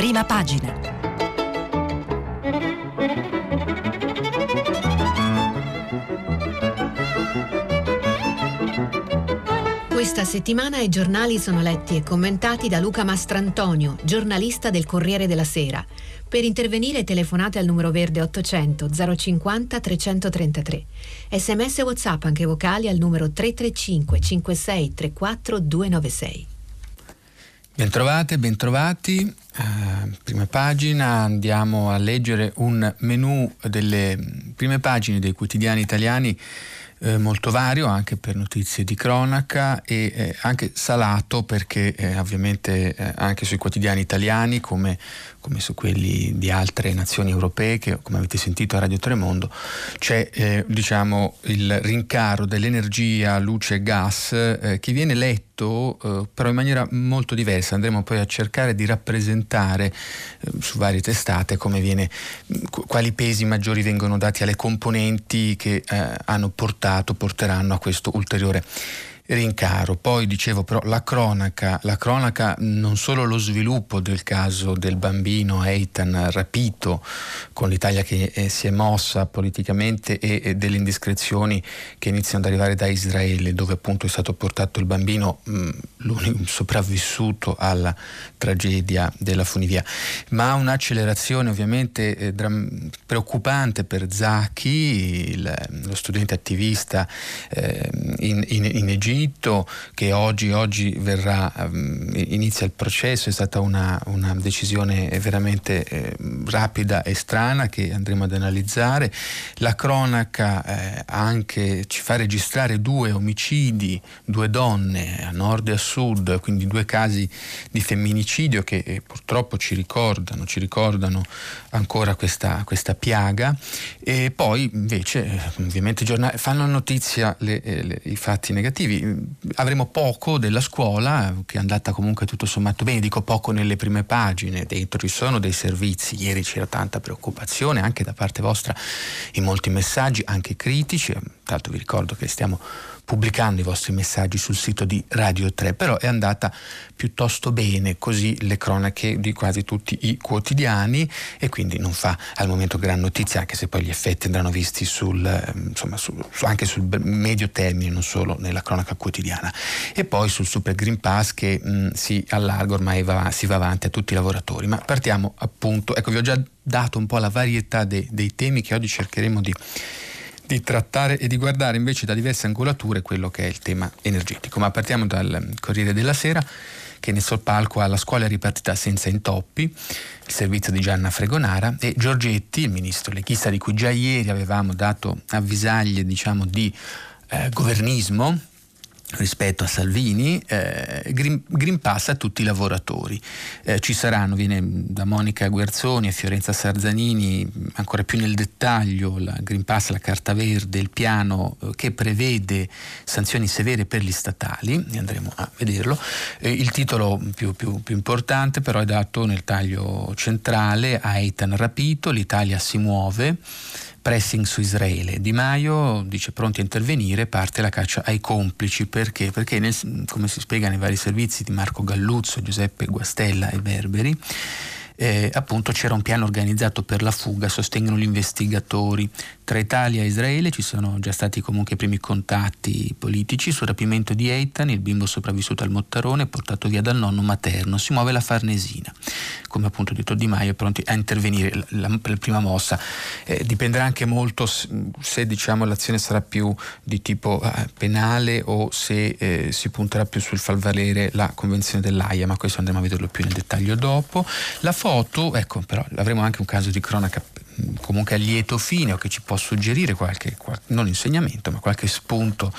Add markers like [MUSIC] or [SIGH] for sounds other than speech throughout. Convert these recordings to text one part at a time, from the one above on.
prima pagina. Questa settimana i giornali sono letti e commentati da Luca Mastrantonio, giornalista del Corriere della Sera. Per intervenire telefonate al numero verde 800 050 333. Sms WhatsApp anche vocali al numero 335 56 34 296. Bentrovate, bentrovati. Uh, prima pagina, andiamo a leggere un menù delle prime pagine dei quotidiani italiani eh, molto vario anche per notizie di cronaca e eh, anche salato perché eh, ovviamente eh, anche sui quotidiani italiani come, come, su quelli di altre nazioni europee che come avete sentito a Radio Tremondo c'è eh, diciamo il rincaro dell'energia, luce e gas eh, che viene letto però in maniera molto diversa. Andremo poi a cercare di rappresentare su varie testate viene, quali pesi maggiori vengono dati alle componenti che hanno portato portato, porteranno a questo ulteriore rincaro. Poi dicevo però la cronaca, la cronaca non solo lo sviluppo del caso del bambino Eitan rapito con l'Italia che eh, si è mossa politicamente e, e, delle indiscrezioni che iniziano ad arrivare da Israele dove appunto è stato portato il bambino mh, l'unico sopravvissuto alla tragedia della funivia, ma un'accelerazione ovviamente eh, dram- preoccupante per Zaki, il, lo studente attivista eh, in, in, in Egitto diritto che oggi, oggi verrà, um, inizia il processo, è stata una, una decisione veramente eh, rapida e strana che andremo ad analizzare. La cronaca eh, anche ci fa registrare due omicidi, due donne a nord e a sud, quindi due casi di femminicidio che eh, purtroppo ci ricordano, ci ricordano ancora questa, questa piaga e poi invece eh, ovviamente giornali fanno notizia le, eh, le, i fatti negativi avremo poco della scuola che è andata comunque tutto sommato bene, dico poco nelle prime pagine, dentro ci sono dei servizi, ieri c'era tanta preoccupazione anche da parte vostra in molti messaggi, anche critici, l'altro vi ricordo che stiamo pubblicando i vostri messaggi sul sito di Radio 3, però è andata piuttosto bene, così le cronache di quasi tutti i quotidiani e quindi non fa al momento gran notizia, anche se poi gli effetti andranno visti sul, ehm, insomma, su, anche sul medio termine, non solo nella cronaca quotidiana. E poi sul Super Green Pass che mh, si allarga ormai va, si va avanti a tutti i lavoratori. Ma partiamo appunto, ecco vi ho già dato un po' la varietà dei, dei temi che oggi cercheremo di di trattare e di guardare invece da diverse angolature quello che è il tema energetico. Ma partiamo dal Corriere della Sera che nel palco ha la scuola ripartita senza intoppi, il servizio di Gianna Fregonara e Giorgetti, il ministro leghista di cui già ieri avevamo dato avvisaglie diciamo, di eh, governismo, rispetto a Salvini, eh, Green, Green, Pass a tutti i lavoratori. Eh, ci saranno, viene da Monica Guerzoni a Fiorenza Sarzanini, ancora più nel dettaglio, la Green Pass, la carta verde, il piano eh, che prevede sanzioni severe per gli statali, e andremo a vederlo. Eh, il titolo più, più, più, importante però è dato nel taglio centrale, Aitan rapito, l'Italia si muove pressing su Israele. Di Maio dice pronti a intervenire, parte la caccia ai complici. Perché? Perché nel, come si spiega nei vari servizi di Marco Galluzzo, Giuseppe Guastella e Berberi, eh, appunto c'era un piano organizzato per la fuga, sostengono gli investigatori. Tra Italia e Israele ci sono già stati comunque i primi contatti politici sul rapimento di Eitan, il bimbo sopravvissuto al Mottarone, portato via dal nonno materno. Si muove la Farnesina. Come appunto detto Di Maio, è pronti a intervenire. La, la, la prima mossa eh, dipenderà anche molto se, se diciamo, l'azione sarà più di tipo eh, penale o se eh, si punterà più sul far valere la convenzione dell'AIA, ma questo andremo a vederlo più nel dettaglio dopo. La foto, ecco, però avremo anche un caso di cronaca comunque a lieto fine o che ci può suggerire qualche, non insegnamento, ma qualche spunto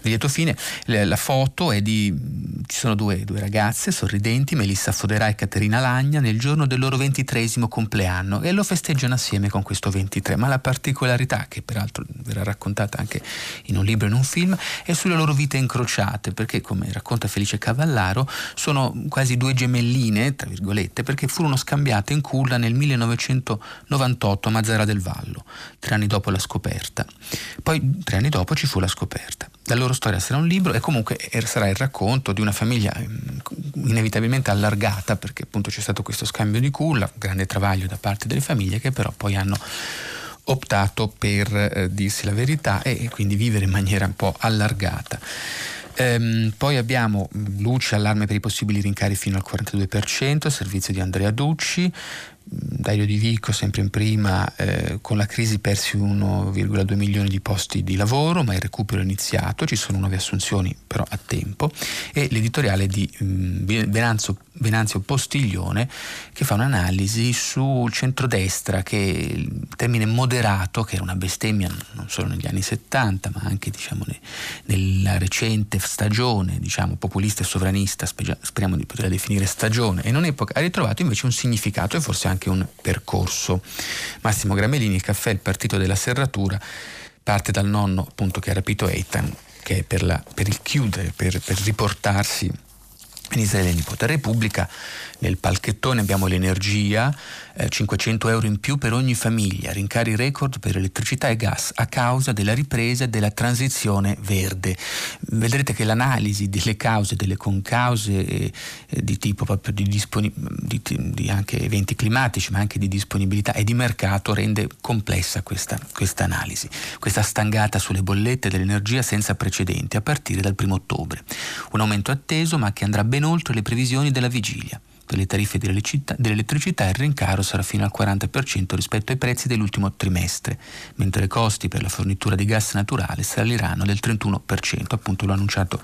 di lieto fine. La, foto è di, ci sono due, due, ragazze sorridenti, Melissa Foderà e Caterina Lagna, nel giorno del loro ventitresimo compleanno e lo festeggiano assieme con questo 23, ma la particolarità, che peraltro verrà raccontata anche in un libro e in un film, è sulle loro vite incrociate, perché come racconta Felice Cavallaro, sono quasi due gemelline, tra virgolette, perché furono scambiate in culla nel 1998 chiamato Mazzara del Vallo, tre anni dopo la scoperta. Poi tre anni dopo ci fu la scoperta. La loro storia sarà un libro e comunque er, sarà il racconto di una famiglia mm, inevitabilmente allargata perché appunto c'è stato questo scambio di culla, grande travaglio da parte delle famiglie che però poi hanno optato per eh, dirsi la verità e quindi vivere in maniera un po' allargata. Ehm, poi abbiamo mm, luce, allarme per i possibili rincari fino al 42%, servizio di Andrea Ducci, Dario Di Vico, sempre in prima, eh, con la crisi persi 1,2 milioni di posti di lavoro, ma il recupero è iniziato, ci sono nuove assunzioni però a tempo, e l'editoriale di mm, Venanzio, Postiglione che fa un'analisi sul centrodestra, che il termine moderato, che era una bestemmia non solo negli anni 70, ma anche diciamo, ne, nella recente stagione diciamo, populista e sovranista, speriamo di poterla definire stagione, e non epoca, ha ritrovato invece un significato e forse anche un percorso. Massimo Gramellini, il caffè, il partito della serratura, parte dal nonno appunto che ha rapito Eitan, che è per, la, per il chiudere, per, per riportarsi in Israele nipote. Repubblica nel palchettone abbiamo l'energia, eh, 500 euro in più per ogni famiglia, rincari record per elettricità e gas a causa della ripresa della transizione verde. Vedrete che l'analisi delle cause, delle concause eh, di tipo proprio di, disponi- di, di, eventi climatici, ma anche di disponibilità e di mercato rende complessa questa, questa analisi, questa stangata sulle bollette dell'energia senza precedenti a partire dal primo ottobre. Un aumento atteso ma che andrà ben oltre le previsioni della vigilia. Per le tariffe dell'elettricità il rincaro sarà fino al 40% rispetto ai prezzi dell'ultimo trimestre, mentre i costi per la fornitura di gas naturale saliranno del 31%, appunto l'ha annunciato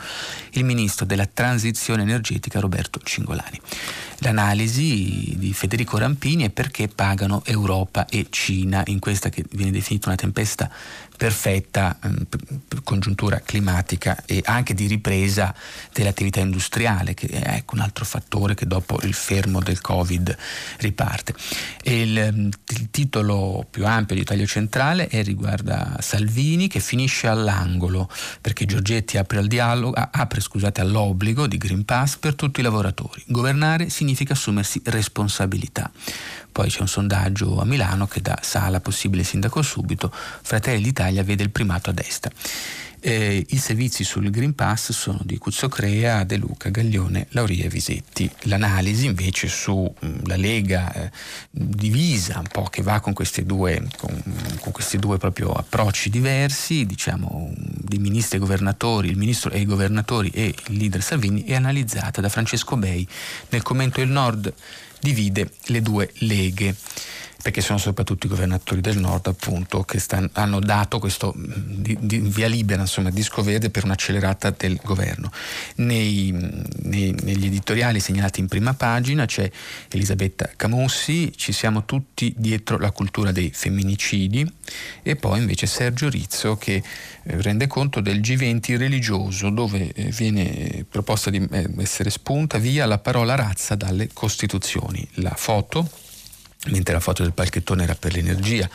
il ministro della transizione energetica Roberto Cingolani. L'analisi di Federico Rampini è perché pagano Europa e Cina in questa che viene definita una tempesta perfetta eh, congiuntura climatica e anche di ripresa dell'attività industriale, che è ecco, un altro fattore che dopo il fermo del Covid riparte. Il, ehm, il, titolo più ampio di taglio centrale è, riguarda Salvini che finisce all'angolo perché Giorgetti apre, al dialogo, apre scusate, all'obbligo di Green Pass per tutti i lavoratori. Governare significa assumersi responsabilità. Poi c'è un sondaggio a Milano che dà Sala possibile sindaco subito, Fratelli d'Italia vede il primato a destra. Eh, I servizi sul Green Pass sono di Cuzzocrea, De Luca, Gaglione, Lauria e Visetti. L'analisi invece sulla mm, Lega eh, divisa, un po' che va con questi due, con, con questi due approcci diversi, diciamo di ministri e governatori, il ministro e i governatori e il leader Salvini, è analizzata da Francesco Bei nel commento Il Nord divide le due leghe perché sono soprattutto i governatori del nord appunto che stan, hanno dato questo di, di via libera insomma disco verde per un'accelerata del governo. Nei, nei, negli editoriali segnalati in prima pagina c'è Elisabetta Camussi ci siamo tutti dietro la cultura dei femminicidi e poi invece Sergio Rizzo che eh, rende conto del G20 religioso dove eh, viene proposta di eh, essere spunta via la parola razza dalle costituzioni. La foto mentre la foto del palchettone era per l'energia,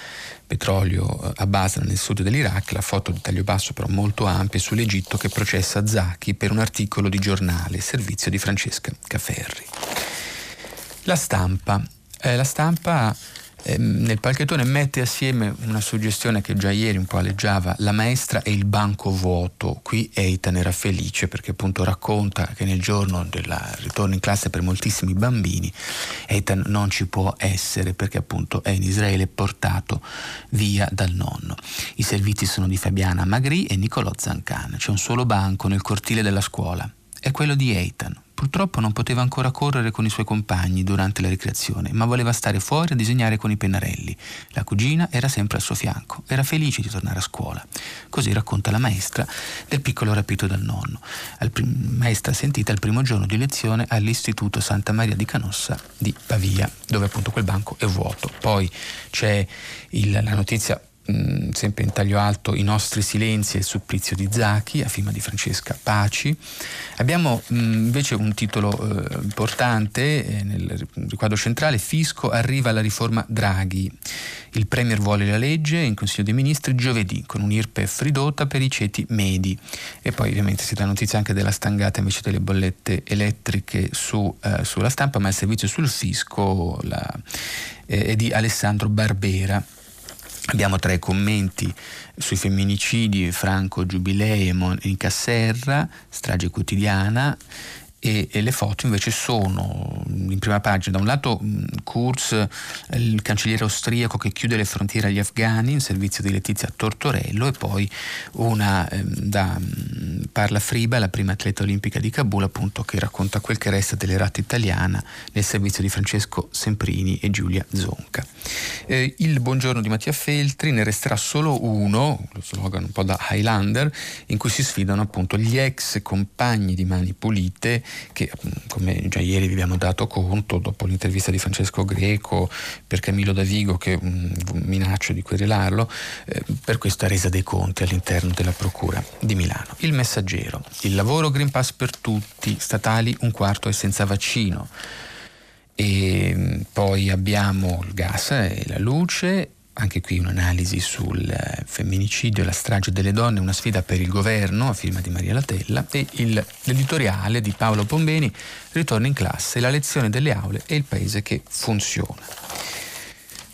petrolio eh, a Basra nel sud dell'Iraq, la foto di taglio basso però molto ampia sull'Egitto che processa Zacchi per un articolo di giornale, servizio di Francesca Caferri. La stampa. Eh, la stampa nel palchettone mette assieme una suggestione che già ieri un po' alleggiava, la maestra e il banco vuoto. Qui Eitan era felice perché appunto racconta che nel giorno del ritorno in classe per moltissimi bambini Eitan non ci può essere perché appunto è in Israele portato via dal nonno. I servizi sono di Fabiana Magri e Nicolò Zancan. C'è un solo banco nel cortile della scuola. È quello di Eitan, Purtroppo non poteva ancora correre con i suoi compagni durante la ricreazione, ma voleva stare fuori a disegnare con i pennarelli. La cugina era sempre al suo fianco, era felice di tornare a scuola. Così racconta la maestra del piccolo rapito dal nonno. Prim- maestra sentita il primo giorno di lezione all'Istituto Santa Maria di Canossa di Pavia, dove appunto quel banco è vuoto. Poi c'è il, la notizia Mm, sempre in taglio alto I nostri silenzi e il supplizio di Zacchi, a firma di Francesca Paci. Abbiamo mh, mm, invece un titolo eh, importante eh, nel riquadro centrale, Fisco arriva alla riforma Draghi. Il Premier vuole la legge in Consiglio dei Ministri giovedì con un'IRPEF ridotta per i ceti medi. E poi ovviamente si dà notizia anche della stangata invece delle bollette elettriche su, eh, sulla stampa, ma il servizio sul fisco la, eh, è di Alessandro Barbera. Abbiamo tre commenti sui femminicidi, Franco Giubilei e Monica Serra, strage quotidiana, e, e, le foto invece sono in prima pagina. Da un lato Kurz, il cancelliere austriaco che chiude le frontiere agli afghani in servizio di Letizia Tortorello e poi una eh, da Parla Friba, la prima atleta olimpica di Kabul, appunto che racconta quel che resta dell'erata italiana nel servizio di Francesco Semprini e Giulia Zonca. Eh, il buongiorno di Mattia Feltri ne resterà solo uno, lo slogan un po' da Highlander, in cui si sfidano appunto gli ex compagni di Mani Pulite che come già ieri vi abbiamo dato conto dopo l'intervista di Francesco Greco per Camillo Davigo che minaccia di querelarlo eh, per questa resa dei conti all'interno della Procura di Milano. Il messaggero, il lavoro Green Pass per tutti, statali un quarto è senza vaccino. E poi abbiamo il gas e la luce anche qui un'analisi sul eh, femminicidio e la strage delle donne, una sfida per il governo, a firma di Maria Latella, e il, l'editoriale di Paolo Pombeni, Ritorno in classe, la lezione delle aule e il paese che funziona.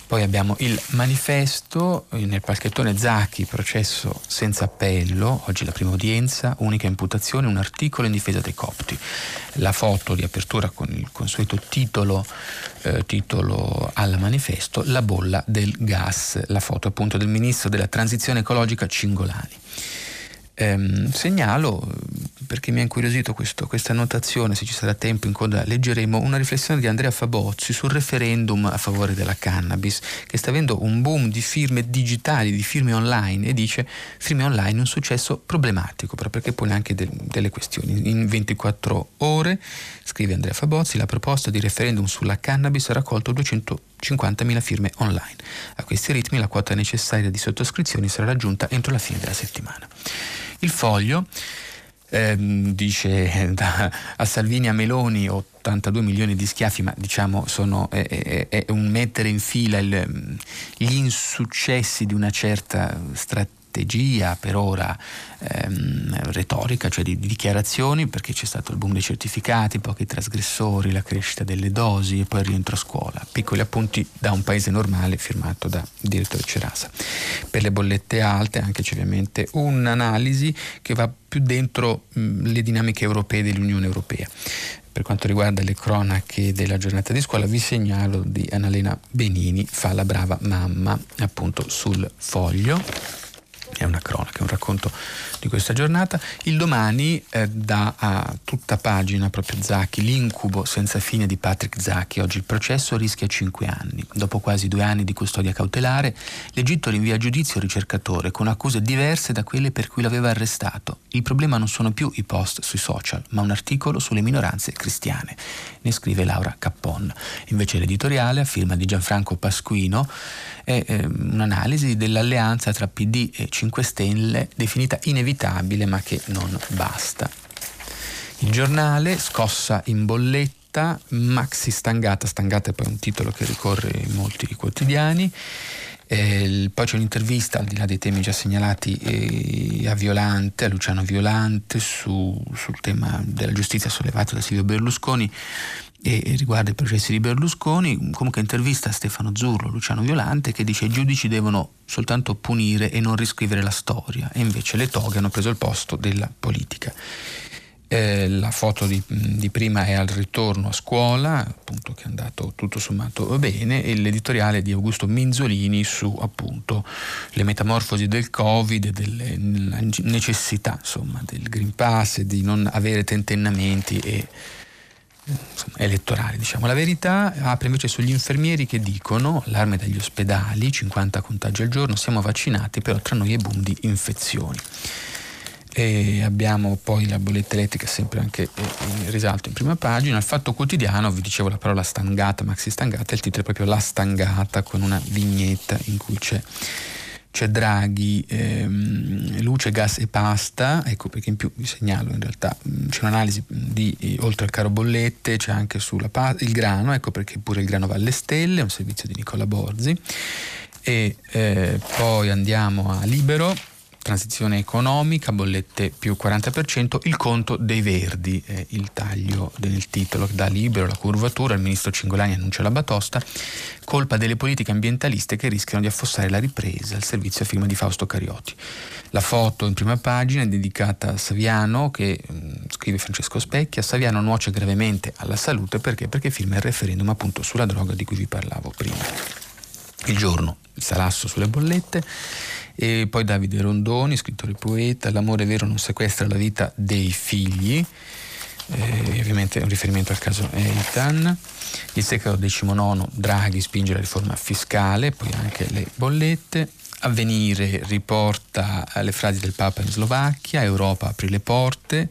Poi abbiamo il manifesto eh, nel palchettone Zacchi, processo senza appello, oggi la prima udienza, unica imputazione, un articolo in difesa dei copti. La foto di apertura con il consueto titolo, eh, titolo al manifesto, La bolla del gas, la foto appunto del ministro della transizione ecologica Cingolani. Ehm, segnalo, perché mi ha incuriosito questo, questa annotazione, se ci sarà tempo in coda leggeremo, una riflessione di Andrea Fabozzi sul referendum a favore della cannabis, che sta avendo un boom di firme digitali, di firme online, e dice firme online un successo problematico, proprio perché pone anche de- delle questioni. In 24 ore, scrive Andrea Fabozzi, la proposta di referendum sulla cannabis ha raccolto 250.000 firme online. A questi ritmi la quota necessaria di sottoscrizioni sarà raggiunta entro la fine della settimana. Il foglio ehm, dice [LAUGHS] da, a Salvini a Meloni 82 milioni di schiaffi, ma diciamo sono, è, è, è un mettere in fila il, gli insuccessi di una certa strategia strategia per ora ehm, retorica, cioè di, di, dichiarazioni, perché c'è stato il boom dei certificati, pochi trasgressori, la crescita delle dosi e poi il rientro a scuola. Piccoli appunti da un paese normale firmato da direttore Cerasa. Per le bollette alte anche c'è ovviamente un'analisi che va più dentro mh, le dinamiche europee dell'Unione Europea. Per quanto riguarda le cronache della giornata di scuola, vi segnalo di Annalena Benini, fa la brava mamma, appunto sul foglio è una cronaca, è un racconto di questa giornata. Il domani eh, dà a tutta pagina proprio Zacchi, l'incubo senza fine di Patrick Zacchi. Oggi il processo rischia 5 anni. Dopo quasi due anni di custodia cautelare, l'Egitto rinvia a giudizio il ricercatore con accuse diverse da quelle per cui l'aveva arrestato. Il problema non sono più i post sui social, ma un articolo sulle minoranze cristiane. Ne scrive Laura Cappon. Invece l'editoriale, a firma di Gianfranco Pasquino, è eh, un'analisi dell'alleanza tra PD e 5 Stelle definita inevitabile ma che non basta. Il giornale, scossa in bolletta, Maxi Stangata, Stangata è poi un titolo che ricorre in molti quotidiani, eh, poi c'è un'intervista, al di là dei temi già segnalati, eh, a Violante, a Luciano Violante, su, sul tema della giustizia sollevato da Silvio Berlusconi, e riguarda i processi di Berlusconi, comunque intervista Stefano Zurlo, Luciano Violante, che dice i giudici devono soltanto punire e non riscrivere la storia, e invece le toghe hanno preso il posto della politica. Eh, la foto di, di, prima è al ritorno a scuola, appunto che è andato tutto sommato bene, e l'editoriale di Augusto Minzolini su appunto le metamorfosi del Covid delle necessità insomma, del Green Pass di non avere tentennamenti e insomma, elettorali. Diciamo. La verità apre invece sugli infermieri che dicono, allarme dagli ospedali, 50 contagi al giorno, siamo vaccinati, però tra noi è boom di infezioni. E abbiamo poi la bolletta elettrica sempre anche in risalto in prima pagina. Il fatto quotidiano, vi dicevo la parola stangata, maxi stangata, il titolo è proprio La stangata con una vignetta in cui c'è c'è Draghi, ehm, luce, gas e pasta, ecco perché in più vi segnalo in realtà c'è un'analisi di, oltre al caro bollette, c'è anche sulla il grano, ecco perché pure il grano va alle stelle, un servizio di Nicola Borzi. E eh, poi andiamo a Libero, transizione economica, bollette più 40%, il conto dei verdi, eh, il taglio del titolo dà libero la curvatura, il ministro Cingolani annuncia la batosta, colpa delle politiche ambientaliste che rischiano di affossare la ripresa, il servizio a firma di Fausto Carioti. La foto in prima pagina è dedicata a Saviano che mm, scrive Francesco Specchia, Saviano nuoce gravemente alla salute perché? Perché firma il referendum appunto sulla droga di cui vi parlavo prima. Il giorno, il salasso sulle bollette e poi Davide Rondoni, scrittore e poeta, L'amore vero non sequestra la vita dei figli, eh, ovviamente è un riferimento al caso Eitan, il secolo XIX, Draghi spinge la riforma fiscale, poi anche le bollette, Avvenire riporta le frasi del Papa in Slovacchia, Europa apri le porte,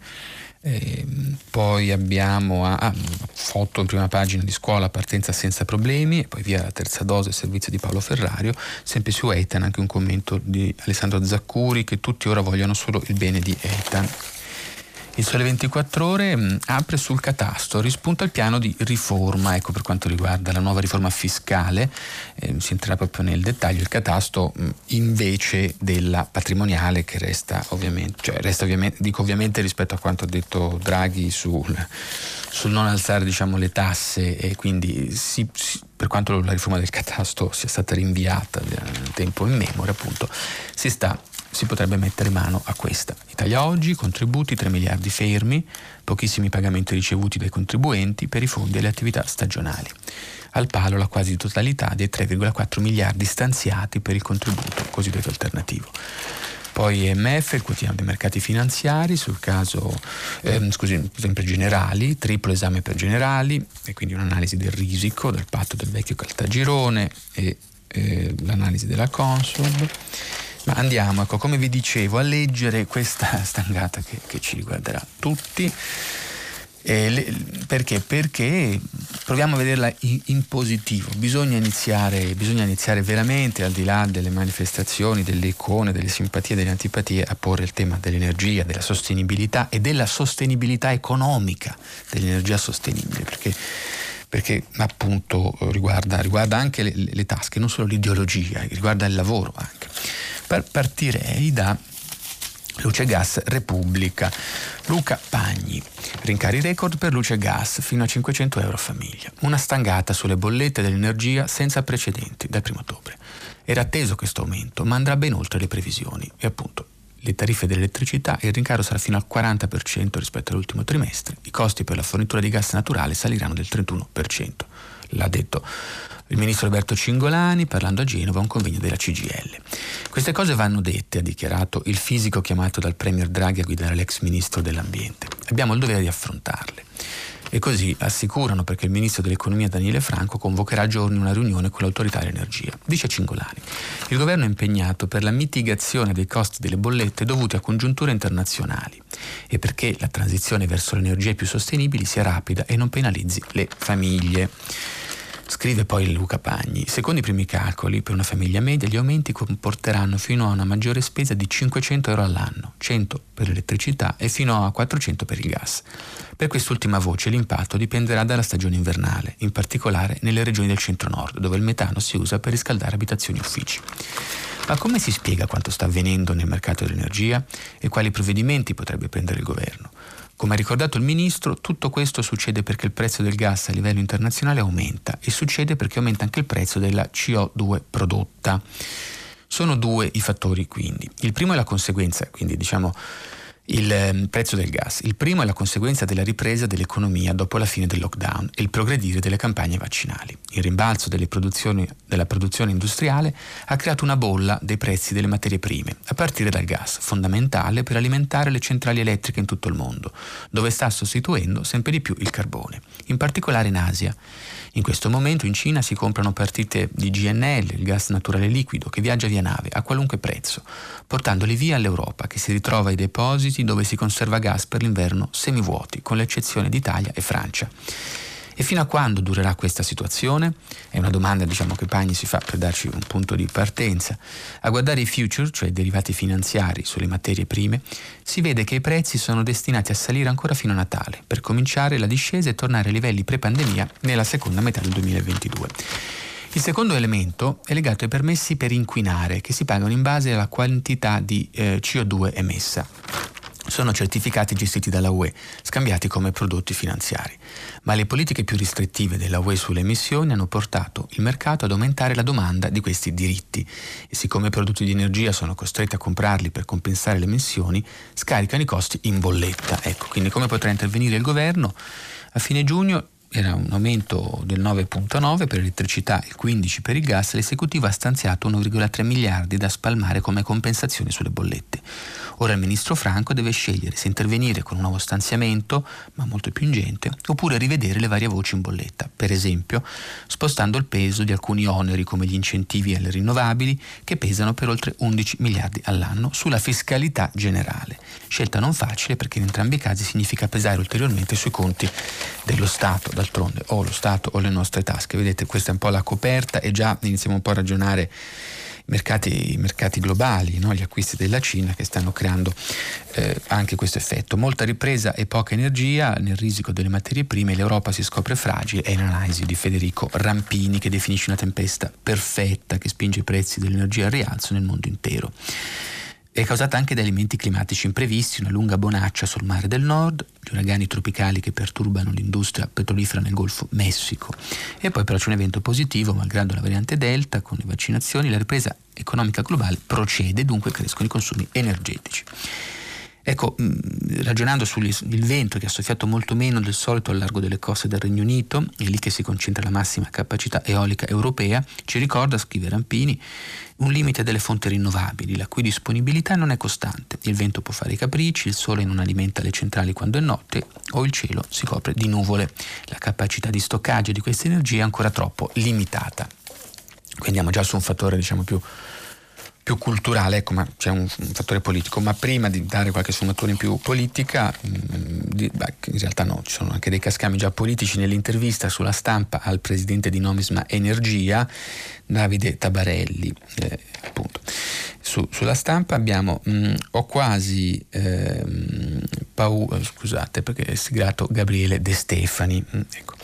eh, poi abbiamo ah, foto in prima pagina di scuola, partenza senza problemi, e poi via la terza dose, servizio di Paolo Ferrario, sempre su Eitan anche un commento di Alessandro Zaccuri che tutti ora vogliono solo il bene di Eitan. Il Sole 24 Ore mh, apre sul catasto, rispunta il piano di riforma, ecco per quanto riguarda la nuova riforma fiscale, eh, si entrerà proprio nel dettaglio, il catasto mh, invece della patrimoniale che resta ovviamente, cioè resta ovviamente, dico ovviamente rispetto a quanto ha detto Draghi sul, sul non alzare diciamo, le tasse. E quindi si, si, per quanto la riforma del catasto sia stata rinviata nel tempo in memoria appunto, si sta si potrebbe mettere mano a questa. Italia oggi, contributi 3 miliardi fermi, pochissimi pagamenti ricevuti dai contribuenti per i fondi e le attività stagionali. Al palo la quasi totalità dei 3,4 miliardi stanziati per il contributo cosiddetto alternativo. Poi EMF, il quotidiano dei mercati finanziari, sul caso, ehm, scusi, sempre generali, triplo esame per generali, e quindi un'analisi del risico, del patto del vecchio Caltagirone e eh, l'analisi della Consob. Ma andiamo, ecco, come vi dicevo, a leggere questa [LAUGHS] stangata che, che ci riguarderà tutti. Le, perché? Perché proviamo a vederla in, in positivo. Bisogna iniziare, bisogna iniziare, veramente, al di là delle manifestazioni, delle icone, delle simpatie, delle antipatie, a porre il tema dell'energia, della sostenibilità e della sostenibilità economica dell'energia sostenibile. Perché perché appunto riguarda, riguarda anche le, le, tasche, non solo l'ideologia, riguarda il lavoro anche. Partirei da Luce Gas Repubblica. Luca Pagni. Rincari record per luce e gas fino a 500 euro a famiglia. Una stangata sulle bollette dell'energia senza precedenti dal 1 ottobre. Era atteso questo aumento, ma andrà ben oltre le previsioni e appunto le tariffe dell'elettricità il rincaro sarà fino al 40% rispetto all'ultimo trimestre. I costi per la fornitura di gas naturale saliranno del 31%. L'ha detto il ministro Alberto Cingolani parlando a Genova a un convegno della CGL. Queste cose vanno dette, ha dichiarato il fisico chiamato dal Premier Draghi a guidare l'ex ministro dell'Ambiente. Abbiamo il dovere di affrontarle. E così assicurano perché il ministro dell'economia Daniele Franco convocherà a giorni una riunione con l'autorità dell'energia. Dice Cingolani, il governo è impegnato per la mitigazione dei costi delle bollette dovuti a congiunture internazionali e perché la transizione verso le energie più sostenibili sia rapida e non penalizzi le famiglie. Scrive poi Luca Pagni, secondo i primi calcoli, per una famiglia media gli aumenti comporteranno fino a una maggiore spesa di 500 euro all'anno, 100 per l'elettricità e fino a 400 per il gas. Per quest'ultima voce l'impatto dipenderà dalla stagione invernale, in particolare nelle regioni del centro-nord, dove il metano si usa per riscaldare abitazioni e uffici. Ma come si spiega quanto sta avvenendo nel mercato dell'energia e quali provvedimenti potrebbe prendere il governo? Come ha ricordato il Ministro, tutto questo succede perché il prezzo del gas a livello internazionale aumenta e succede perché aumenta anche il prezzo della CO2 prodotta. Sono due i fattori quindi. Il primo è la conseguenza, quindi diciamo il ehm, prezzo del gas. Il primo è la conseguenza della ripresa dell'economia dopo la fine del lockdown e il progredire delle campagne vaccinali. Il rimbalzo della produzione industriale ha creato una bolla dei prezzi delle materie prime, a partire dal gas, fondamentale per alimentare le centrali elettriche in tutto il mondo, dove sta sostituendo sempre di più il carbone, in particolare in Asia. In questo momento in Cina si comprano partite di GNL, il gas naturale liquido, che viaggia via nave a qualunque prezzo, portandoli via all'Europa, che si ritrova ai depositi dove si conserva gas per l'inverno semivuoti, con l'eccezione d'Italia e Francia. E fino a quando durerà questa situazione? È una domanda diciamo, che Pagni si fa per darci un punto di partenza. A guardare i future, cioè i derivati finanziari sulle materie prime, si vede che i prezzi sono destinati a salire ancora fino a Natale, per cominciare la discesa e tornare ai livelli pre-pandemia nella seconda metà del 2022. Il secondo elemento è legato ai permessi per inquinare che si pagano in base alla quantità di eh, CO2 emessa sono certificati gestiti dalla UE, scambiati come prodotti finanziari. Ma le politiche più restrittive della UE sulle emissioni hanno portato il mercato ad aumentare la domanda di questi diritti e siccome i prodotti di energia sono costretti a comprarli per compensare le emissioni, scaricano i costi in bolletta. Ecco, quindi come potrà intervenire il governo? A fine giugno era un aumento del 9.9 per l'elettricità e il 15 per il gas, l'esecutivo ha stanziato 1,3 miliardi da spalmare come compensazione sulle bollette. Ora il ministro Franco deve scegliere se intervenire con un nuovo stanziamento, ma molto più ingente, oppure rivedere le varie voci in bolletta, per esempio spostando il peso di alcuni oneri come gli incentivi alle rinnovabili che pesano per oltre 11 miliardi all'anno sulla fiscalità generale. Scelta non facile perché in entrambi i casi significa pesare ulteriormente sui conti dello Stato, d'altronde o lo Stato o le nostre tasche. Vedete, questa è un po' la coperta e già iniziamo un po' a ragionare mercati, mercati globali, no? gli acquisti della Cina che stanno creando eh, anche questo effetto. Molta ripresa e poca energia nel risico delle materie prime, l'Europa si scopre fragile, è l'analisi di Federico Rampini che definisce una tempesta perfetta che spinge i prezzi dell'energia al rialzo nel mondo intero è causata anche da elementi climatici imprevisti, una lunga bonaccia sul mare del nord, gli uragani tropicali che perturbano l'industria petrolifera nel Golfo Messico. E poi però c'è un evento positivo, malgrado la variante Delta, con le vaccinazioni, la ripresa economica globale procede, dunque crescono i consumi energetici. Ecco, mm, ragionando sul vento che ha soffiato molto meno del solito al largo delle coste del Regno Unito, è lì che si concentra la massima capacità eolica europea, ci ricorda, scrive Rampini, un limite delle fonti rinnovabili, la cui disponibilità non è costante. Il vento può fare i capricci, il sole non alimenta le centrali quando è notte o il cielo si copre di nuvole. La capacità di stoccaggio di questa energia è ancora troppo limitata. Quindi andiamo già su un fattore diciamo più più culturale, ecco, ma c'è un, un, fattore politico, ma prima di dare qualche sfumatura in più politica, mh, mm, di, beh, in realtà no, ci sono anche dei cascami già politici nell'intervista sulla stampa al presidente di Nomisma Energia, Davide Tabarelli, eh, appunto. Su, sulla stampa abbiamo, mh, mm, ho quasi eh, paura, scusate perché è siglato Gabriele De Stefani, mh, ecco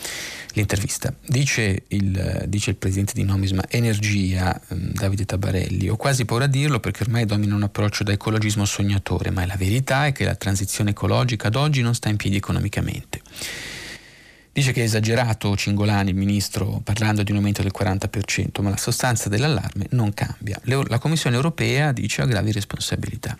l'intervista. Dice il, dice il, presidente di Nomisma Energia, mm, Davide Tabarelli, ho quasi paura a dirlo perché ormai domina un approccio da ecologismo sognatore, ma la verità è che la transizione ecologica ad oggi non sta in piedi economicamente. Dice che è esagerato Cingolani, il ministro, parlando di un aumento del 40%, ma la sostanza dell'allarme non cambia. La Commissione europea dice ha gravi responsabilità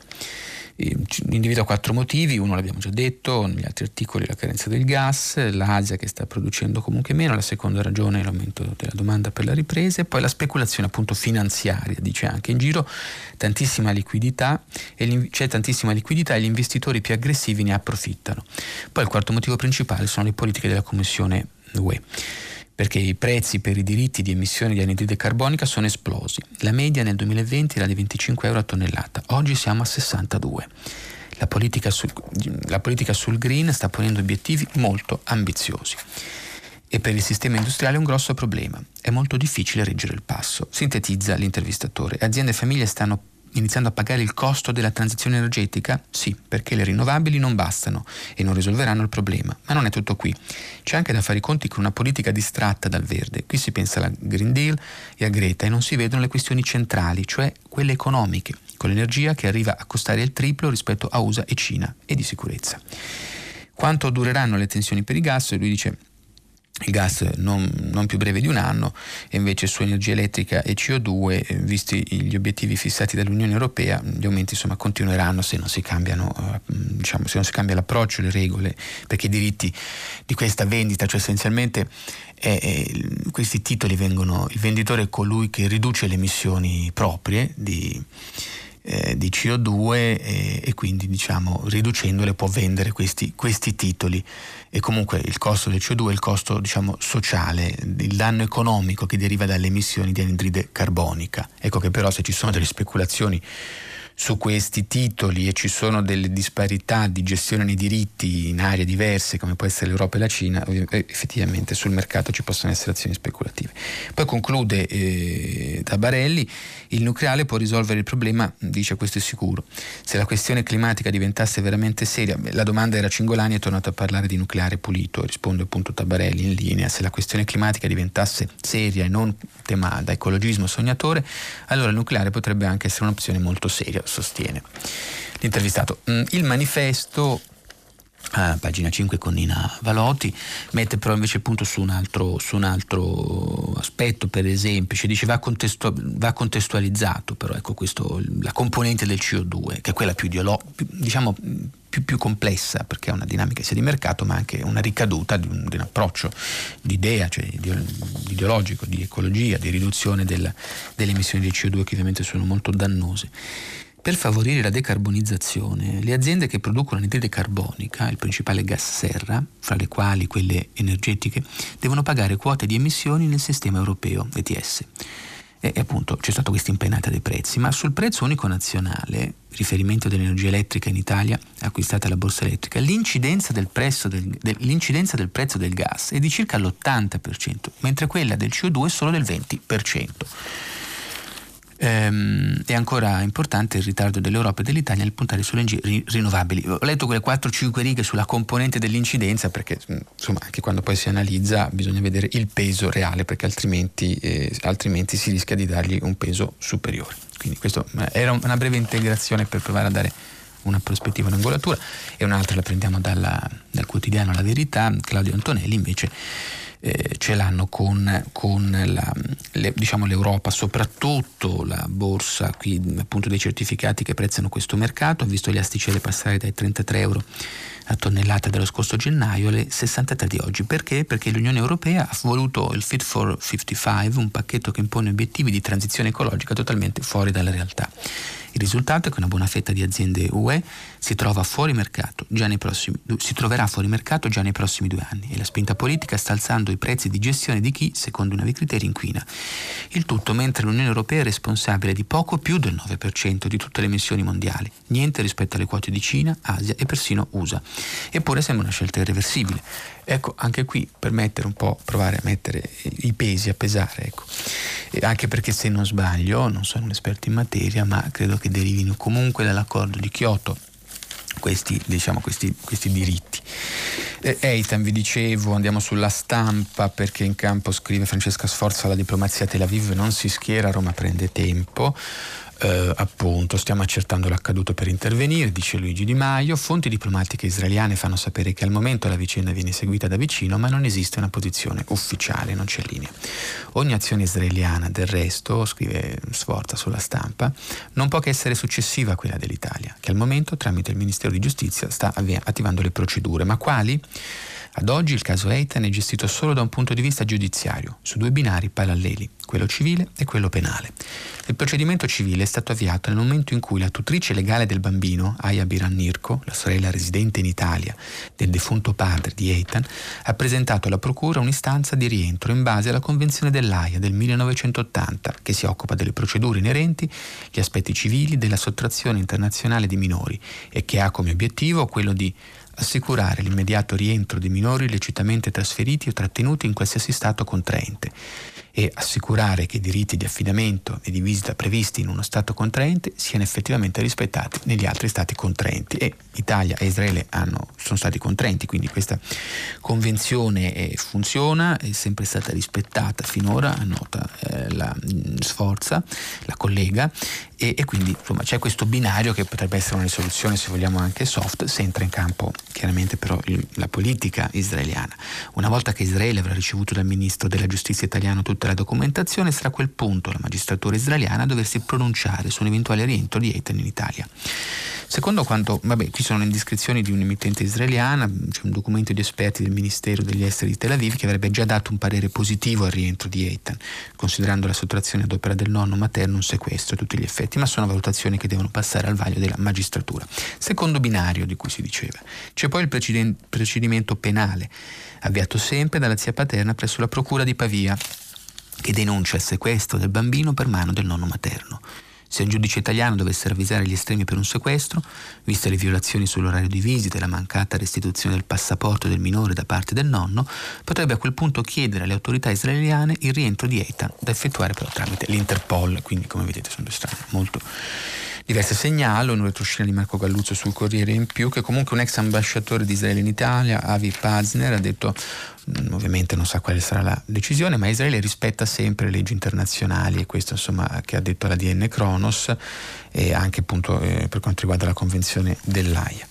individua quattro motivi, uno l'abbiamo già detto, negli altri articoli la carenza del gas, l'Asia che sta producendo comunque meno, la seconda ragione è l'aumento della domanda per la ripresa e poi la speculazione appunto finanziaria, dice anche in giro tantissima liquidità e c'è tantissima liquidità e gli investitori più aggressivi ne approfittano. Poi il quarto motivo principale sono le politiche della Commissione UE perché i prezzi per i diritti di emissione di anidride carbonica sono esplosi. La media nel 2020 era di 25 euro a tonnellata, oggi siamo a 62. La politica, sul, la politica sul green sta ponendo obiettivi molto ambiziosi e per il sistema industriale è un grosso problema. È molto difficile reggere il passo. Sintetizza l'intervistatore. Aziende e famiglie stanno iniziando a pagare il costo della transizione energetica? Sì, perché le rinnovabili non bastano e non risolveranno il problema. Ma non è tutto qui. C'è anche da fare i conti con una politica distratta dal verde. Qui si pensa alla Green Deal e a Greta e non si vedono le questioni centrali, cioè quelle economiche, con l'energia che arriva a costare il triplo rispetto a USA e Cina e di sicurezza. Quanto dureranno le tensioni per i gas? Lui dice il gas non, non, più breve di un anno e invece su energia elettrica e CO2, eh, visti gli obiettivi fissati dall'Unione Europea, gli aumenti insomma, continueranno se non eh, diciamo, se non si cambia l'approccio, le regole, perché i diritti di questa vendita, cioè essenzialmente eh, eh, questi titoli vengono, il venditore è colui che riduce le emissioni proprie di eh, di CO2 e, e, quindi diciamo riducendole può vendere questi, questi, titoli e comunque il costo del CO2 è il costo diciamo sociale, il danno economico che deriva dalle emissioni di anidride carbonica. Ecco che però se ci sono delle speculazioni su questi titoli e ci sono delle disparità di gestione nei diritti in aree diverse come può essere l'Europa e la Cina, effettivamente sul mercato ci possono essere azioni speculative. Poi conclude eh, Tabarelli, il nucleare può risolvere il problema, dice questo è sicuro. Se la questione climatica diventasse veramente seria, la domanda era Cingolani è tornato a parlare di nucleare pulito, risponde appunto Tabarelli in linea, se la questione climatica diventasse seria e non tema da ecologismo sognatore, allora il nucleare potrebbe anche essere un'opzione molto seria, sostiene l'intervistato. Mm, il manifesto a pagina 5 con Nina Valotti, mette però invece il punto su un altro, su un altro aspetto, per esempio, ci dice va, contestu- va contestualizzato però ecco questo, la componente del CO2, che è quella più, più, diciamo, più, più, complessa, perché ha una dinamica sia di mercato, ma anche una ricaduta di un, di un approccio di idea, cioè di, ideologico, di ecologia, di riduzione del, delle emissioni di CO2 che ovviamente sono molto dannose. Per favorire la decarbonizzazione, le aziende che producono anidride carbonica, il principale gas serra, fra le quali quelle energetiche, devono pagare quote di emissioni nel sistema europeo ETS. E appunto c'è stata questa impennata dei prezzi, ma sul prezzo unico nazionale, riferimento dell'energia elettrica in Italia acquistata alla borsa elettrica, l'incidenza del, del, del, l'incidenza del prezzo del gas è di circa l'80%, mentre quella del CO2 è solo del 20%. Ehm, è ancora importante il ritardo dell'Europa e dell'Italia nel puntare sulle energie rinnovabili. Ho letto quelle 4-5 righe sulla componente dell'incidenza perché mm, insomma anche quando poi si analizza bisogna vedere il peso reale perché altrimenti, eh, altrimenti si rischia di dargli un peso superiore. Quindi questa eh, era una breve integrazione per provare a dare una prospettiva, un'angolatura e un'altra la prendiamo dalla, dal quotidiano La Verità. Claudio Antonelli invece eh, ce l'hanno con, con la, le, diciamo, l'Europa, soprattutto la borsa qui, appunto dei certificati che prezzano questo mercato, ha visto le asticelle passare dai 33 euro a tonnellata dello scorso gennaio alle 63 di oggi. Perché? Perché l'Unione Europea ha voluto il Fit for 55, un pacchetto che impone obiettivi di transizione ecologica totalmente fuori dalla realtà. Il risultato è che una buona fetta di aziende UE si, fuori prossimi, si troverà fuori mercato già nei prossimi due anni e la spinta politica sta alzando i prezzi di gestione di chi, secondo i nuovi criteri, inquina. Il tutto mentre l'Unione Europea è responsabile di poco più del 9% di tutte le emissioni mondiali, niente rispetto alle quote di Cina, Asia e persino USA. Eppure sembra una scelta irreversibile. Ecco, anche qui per mettere un po', provare a mettere i pesi, a pesare, ecco. anche perché se non sbaglio, non sono un esperto in materia, ma credo che derivino comunque dall'accordo di Kyoto questi, diciamo, questi, questi diritti. Eh, Eitan, vi dicevo, andiamo sulla stampa perché in campo scrive Francesca Sforza la diplomazia Tel Aviv non si schiera, Roma prende tempo eh, appunto stiamo accertando l'accaduto per intervenire, dice Luigi Di Maio. Fonti diplomatiche israeliane fanno sapere che al momento la vicenda viene seguita da vicino, ma non esiste una posizione ufficiale, non c'è linea. Ogni azione israeliana, del resto, scrive Sforza sulla stampa, non può che essere successiva a quella dell'Italia, che al momento tramite il Ministero di Giustizia sta attivando le procedure. Ma quali? Ad oggi il caso Eitan è gestito solo da un punto di vista giudiziario, su due binari paralleli, quello civile e quello penale. Il procedimento civile è stato avviato nel momento in cui la tutrice legale del bambino, Aya Biran Nirko, la sorella residente in Italia del defunto padre di Eitan, ha presentato alla procura un'istanza di rientro in base alla Convenzione dell'AIA del 1980, che si occupa delle procedure inerenti gli aspetti civili della sottrazione internazionale di minori e che ha come obiettivo quello di assicurare l'immediato rientro di minori illecitamente trasferiti o trattenuti in qualsiasi Stato contraente e assicurare che i diritti di affidamento e di visita previsti in uno Stato contraente siano effettivamente rispettati negli altri Stati contraenti. E Italia e Israele hanno, sono stati contraenti, quindi questa convenzione eh, funziona, è sempre stata rispettata finora, nota eh, la mm, Sforza, la collega, e, e, quindi insomma, c'è questo binario che potrebbe essere una risoluzione, se vogliamo anche soft, se entra in campo chiaramente però il, la politica israeliana. Una volta che Israele avrà ricevuto dal ministro della giustizia italiano tutta la documentazione, sarà a quel punto la magistratura israeliana a doversi pronunciare su un eventuale rientro di Eitan in Italia. Secondo quanto, vabbè, qui sono le indiscrezioni di un'emittente israeliana, c'è un documento di esperti del Ministero degli Esteri di Tel Aviv che avrebbe già dato un parere positivo al rientro di Eitan, considerando la sottrazione ad opera del nonno materno un sequestro a tutti gli effetti, ma sono valutazioni che devono passare al vaglio della magistratura. Secondo binario di cui si diceva. C'è poi il procedimento penale, avviato sempre dalla zia paterna presso la procura di Pavia, che denuncia il sequestro del bambino per mano del nonno materno. Se un giudice italiano dovesse ravvisare gli estremi per un sequestro, viste le violazioni sull'orario di visita e la mancata restituzione del passaporto del minore da parte del nonno, potrebbe a quel punto chiedere alle autorità israeliane il rientro di Eitan da effettuare però tramite l'Interpol, quindi come vedete sono due strade molto diverse. Segnalo in retroscena di Marco Galluzzo sul Corriere in più che comunque un ex ambasciatore di Israele in Italia, Avi Pazner, ha detto mm, ovviamente non sa quale sarà la decisione, ma Israele rispetta sempre le leggi internazionali e questo insomma che ha detto la DN Kronos e anche appunto eh, per quanto riguarda la convenzione dell'AIA.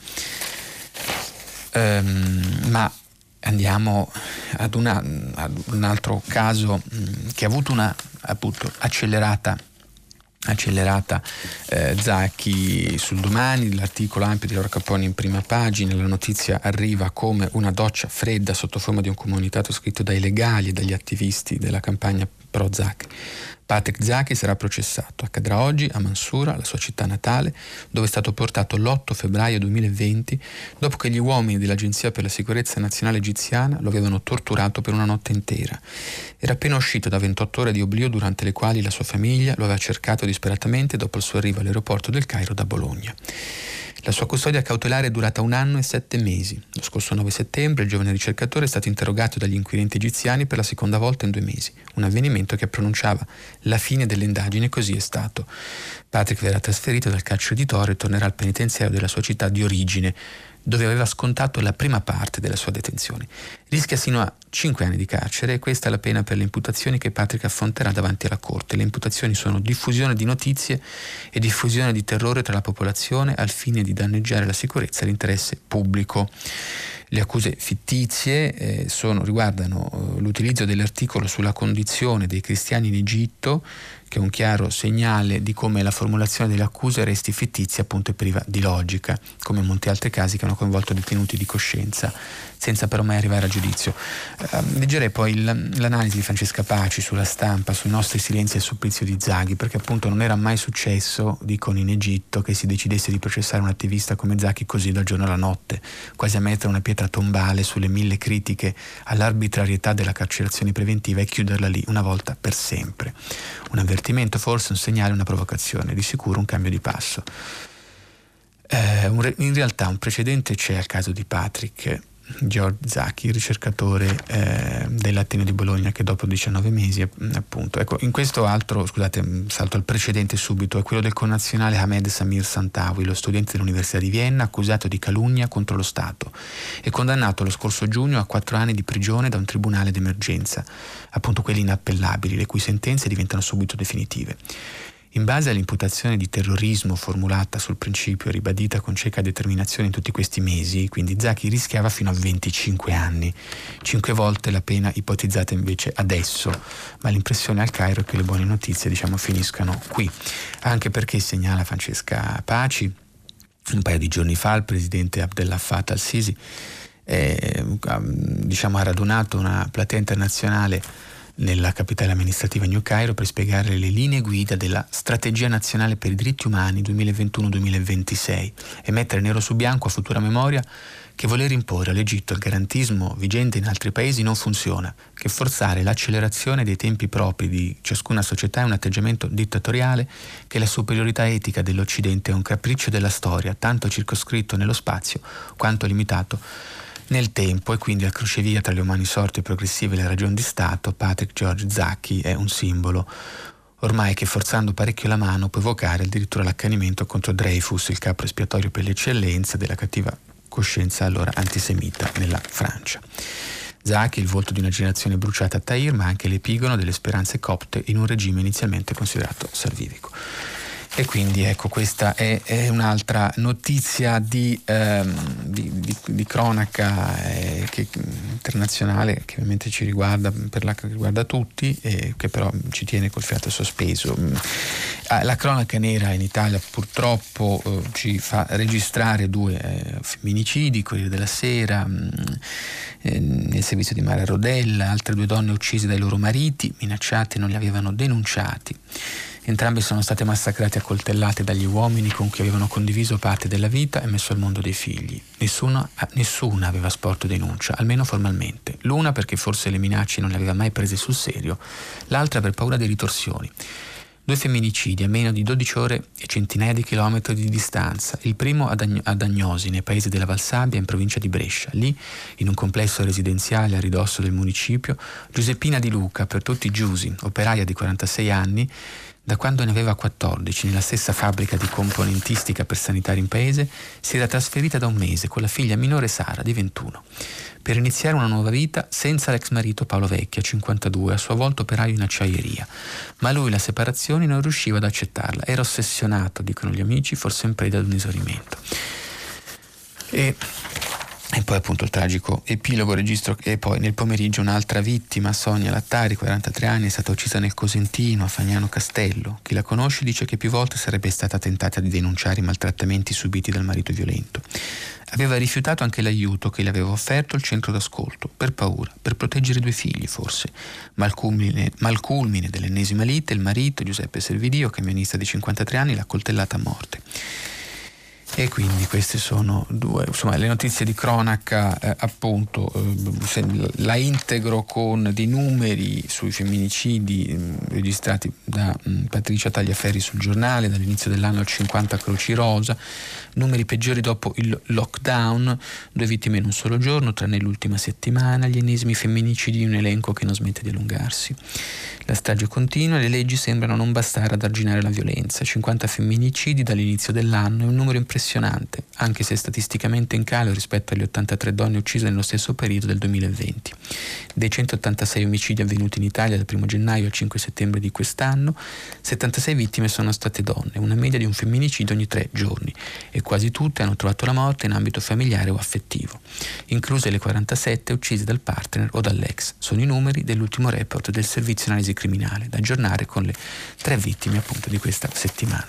Um, ma andiamo ad, una, ad, un altro caso mm, che ha avuto una appunto accelerata accelerata eh, Zacchi sul domani, l'articolo ampio di Laura Caponi in prima pagina, la notizia arriva come una doccia fredda sotto forma di un comunicato scritto dai legali e dagli attivisti della campagna pro Zacchi. Patrick Zaki sarà processato. Accadrà oggi a Mansura, la sua città natale, dove è stato portato l'8 febbraio 2020 dopo che gli uomini dell'Agenzia per la sicurezza nazionale egiziana lo avevano torturato per una notte intera. Era appena uscito da 28 ore di oblio durante le quali la sua famiglia lo aveva cercato disperatamente dopo il suo arrivo all'aeroporto del Cairo da Bologna. La sua custodia cautelare è durata un anno e sette mesi. Lo scorso 9 settembre il giovane ricercatore è stato interrogato dagli inquirenti egiziani per la seconda volta in due mesi, un avvenimento che pronunciava la fine delle indagini e così è stato. Patrick verrà trasferito dal carcere di Torre e tornerà al penitenziario della sua città di origine, dove aveva scontato la prima parte della sua detenzione. Rischia sino a 5 anni di carcere e questa è la pena per le imputazioni che Patrick affronterà davanti alla Corte. Le imputazioni sono diffusione di notizie e diffusione di terrore tra la popolazione al fine di danneggiare la sicurezza e l'interesse pubblico. Le accuse fittizie eh, sono, riguardano eh, l'utilizzo dell'articolo sulla condizione dei cristiani in Egitto, che è un chiaro segnale di come la formulazione delle accuse resti fittizia appunto e priva di logica, come in molti altri casi che hanno coinvolto detenuti di coscienza senza però mai arrivare a giudizio. Uh, leggerei poi il, l'analisi di Francesca Paci sulla stampa, sui nostri silenzi e supplizio di Zaghi, perché appunto non era mai successo, dicono in Egitto, che si decidesse di processare un attivista come Zaghi così dal giorno alla notte, quasi a mettere una pietra tombale sulle mille critiche all'arbitrarietà della carcerazione preventiva e chiuderla lì una volta per sempre. Un avvertimento, forse un segnale, una provocazione, di sicuro un cambio di passo. Eh, un, in realtà un precedente c'è al caso di Patrick George Zacchi, ricercatore eh, dell'Ateneo di Bologna che dopo 19 mesi appunto, ecco, in questo altro, scusate, mm, salto al precedente subito, è quello del connazionale Ahmed Samir Santawi, lo studente dell'Università di Vienna accusato di calunnia contro lo Stato e condannato lo scorso giugno a quattro anni di prigione da un tribunale d'emergenza, appunto quelli inappellabili, le cui sentenze diventano subito definitive. In base all'imputazione di terrorismo formulata sul principio e ribadita con cieca determinazione in tutti questi mesi, quindi Zaki rischiava fino a 25 anni, cinque volte la pena ipotizzata invece adesso, ma l'impressione al Cairo è che le buone notizie diciamo, finiscano qui, anche perché segnala Francesca Paci, un paio di giorni fa il presidente Abdel Fattah al-Sisi eh, diciamo, ha radunato una platea internazionale nella capitale amministrativa New Cairo per spiegare le linee guida della Strategia Nazionale per i Diritti Umani 2021-2026 e mettere nero su bianco a futura memoria che voler imporre all'Egitto il garantismo vigente in altri paesi non funziona, che forzare l'accelerazione dei tempi propri di ciascuna società è un atteggiamento dittatoriale, che la superiorità etica dell'Occidente è un capriccio della storia, tanto circoscritto nello spazio quanto limitato nel tempo e quindi al crocevia tra le umani sorti progressive e le ragioni di Stato, Patrick George Zacchi è un simbolo ormai che forzando parecchio la mano può evocare addirittura l'accanimento contro Dreyfus, il capo espiatorio per l'eccellenza della cattiva coscienza allora antisemita nella Francia. Zacchi, il volto di una generazione bruciata a Tahir, ma anche l'epigono delle speranze copte in un regime inizialmente considerato salvifico. E quindi ecco, questa è, è un'altra notizia di, ehm, di, di, di cronaca eh, che, internazionale che ovviamente ci riguarda, per la, riguarda tutti e che però ci tiene col fiato sospeso. Mm. Ah, la cronaca nera in Italia purtroppo eh, ci fa registrare due eh, femminicidi, quelli della Sera, mm, eh, nel servizio di Mara Rodella, altre due donne uccise dai loro mariti, minacciate non li avevano denunciati. Entrambi sono state massacrate a coltellate dagli uomini con cui avevano condiviso parte della vita e messo al mondo dei figli. Nessuna, nessuna aveva sporto denuncia, almeno formalmente. L'una perché forse le minacce non le aveva mai prese sul serio, l'altra per paura di ritorsioni. Due femminicidi a meno di 12 ore e centinaia di chilometri di distanza. Il primo ad, Agn- ad Agnosi, nei paesi della Valsabbia, in provincia di Brescia. Lì, in un complesso residenziale a ridosso del municipio, Giuseppina Di Luca, per tutti Giusi, operaia di 46 anni, da quando ne aveva 14, nella stessa fabbrica di componentistica per sanitari in paese, si era trasferita da un mese con la figlia minore Sara, di 21 per iniziare una nuova vita senza l'ex marito Paolo Vecchia, 52, a sua volta operaio in acciaieria. Ma lui la separazione non riusciva ad accettarla, era ossessionato, dicono gli amici, forse in preda ad un esaurimento. E e poi appunto il tragico epilogo registro e poi nel pomeriggio un'altra vittima, Sonia Lattari, 43 anni, è stata uccisa nel Cosentino, a Fagnano Castello. Chi la conosce dice che più volte sarebbe stata tentata di denunciare i maltrattamenti subiti dal marito violento. Aveva rifiutato anche l'aiuto che le aveva offerto il centro d'ascolto, per paura, per proteggere i due figli forse. Ma al ma al culmine dell'ennesima lite il marito, Giuseppe Servidio, camionista di 53 anni, l'ha coltellata a morte. E quindi queste sono due, insomma, le notizie di cronaca, eh, appunto, eh, la integro con dei numeri sui femminicidi eh, registrati da mh, mm, Patricia Tagliaferri sul giornale, dall'inizio dell'anno al 50 Croci Rosa, numeri peggiori dopo il lockdown, due vittime in un solo giorno, tranne l'ultima settimana, gli ennesimi femminicidi di un elenco che non smette di allungarsi. La strage continua le leggi sembrano non bastare ad arginare la violenza. 50 femminicidi dall'inizio dell'anno è un numero impressionante, anche se statisticamente in calo rispetto alle 83 donne uccise nello stesso periodo del 2020. Dei 186 omicidi avvenuti in Italia dal 1 gennaio al 5 settembre di quest'anno, 76 vittime sono state donne, una media di un femminicidio ogni tre giorni, e quasi tutte hanno trovato la morte in ambito familiare o affettivo, incluse le 47 uccise dal partner o dall'ex. Sono i numeri dell'ultimo report del Servizio Analisi criminale, da aggiornare con le tre vittime appunto di questa settimana.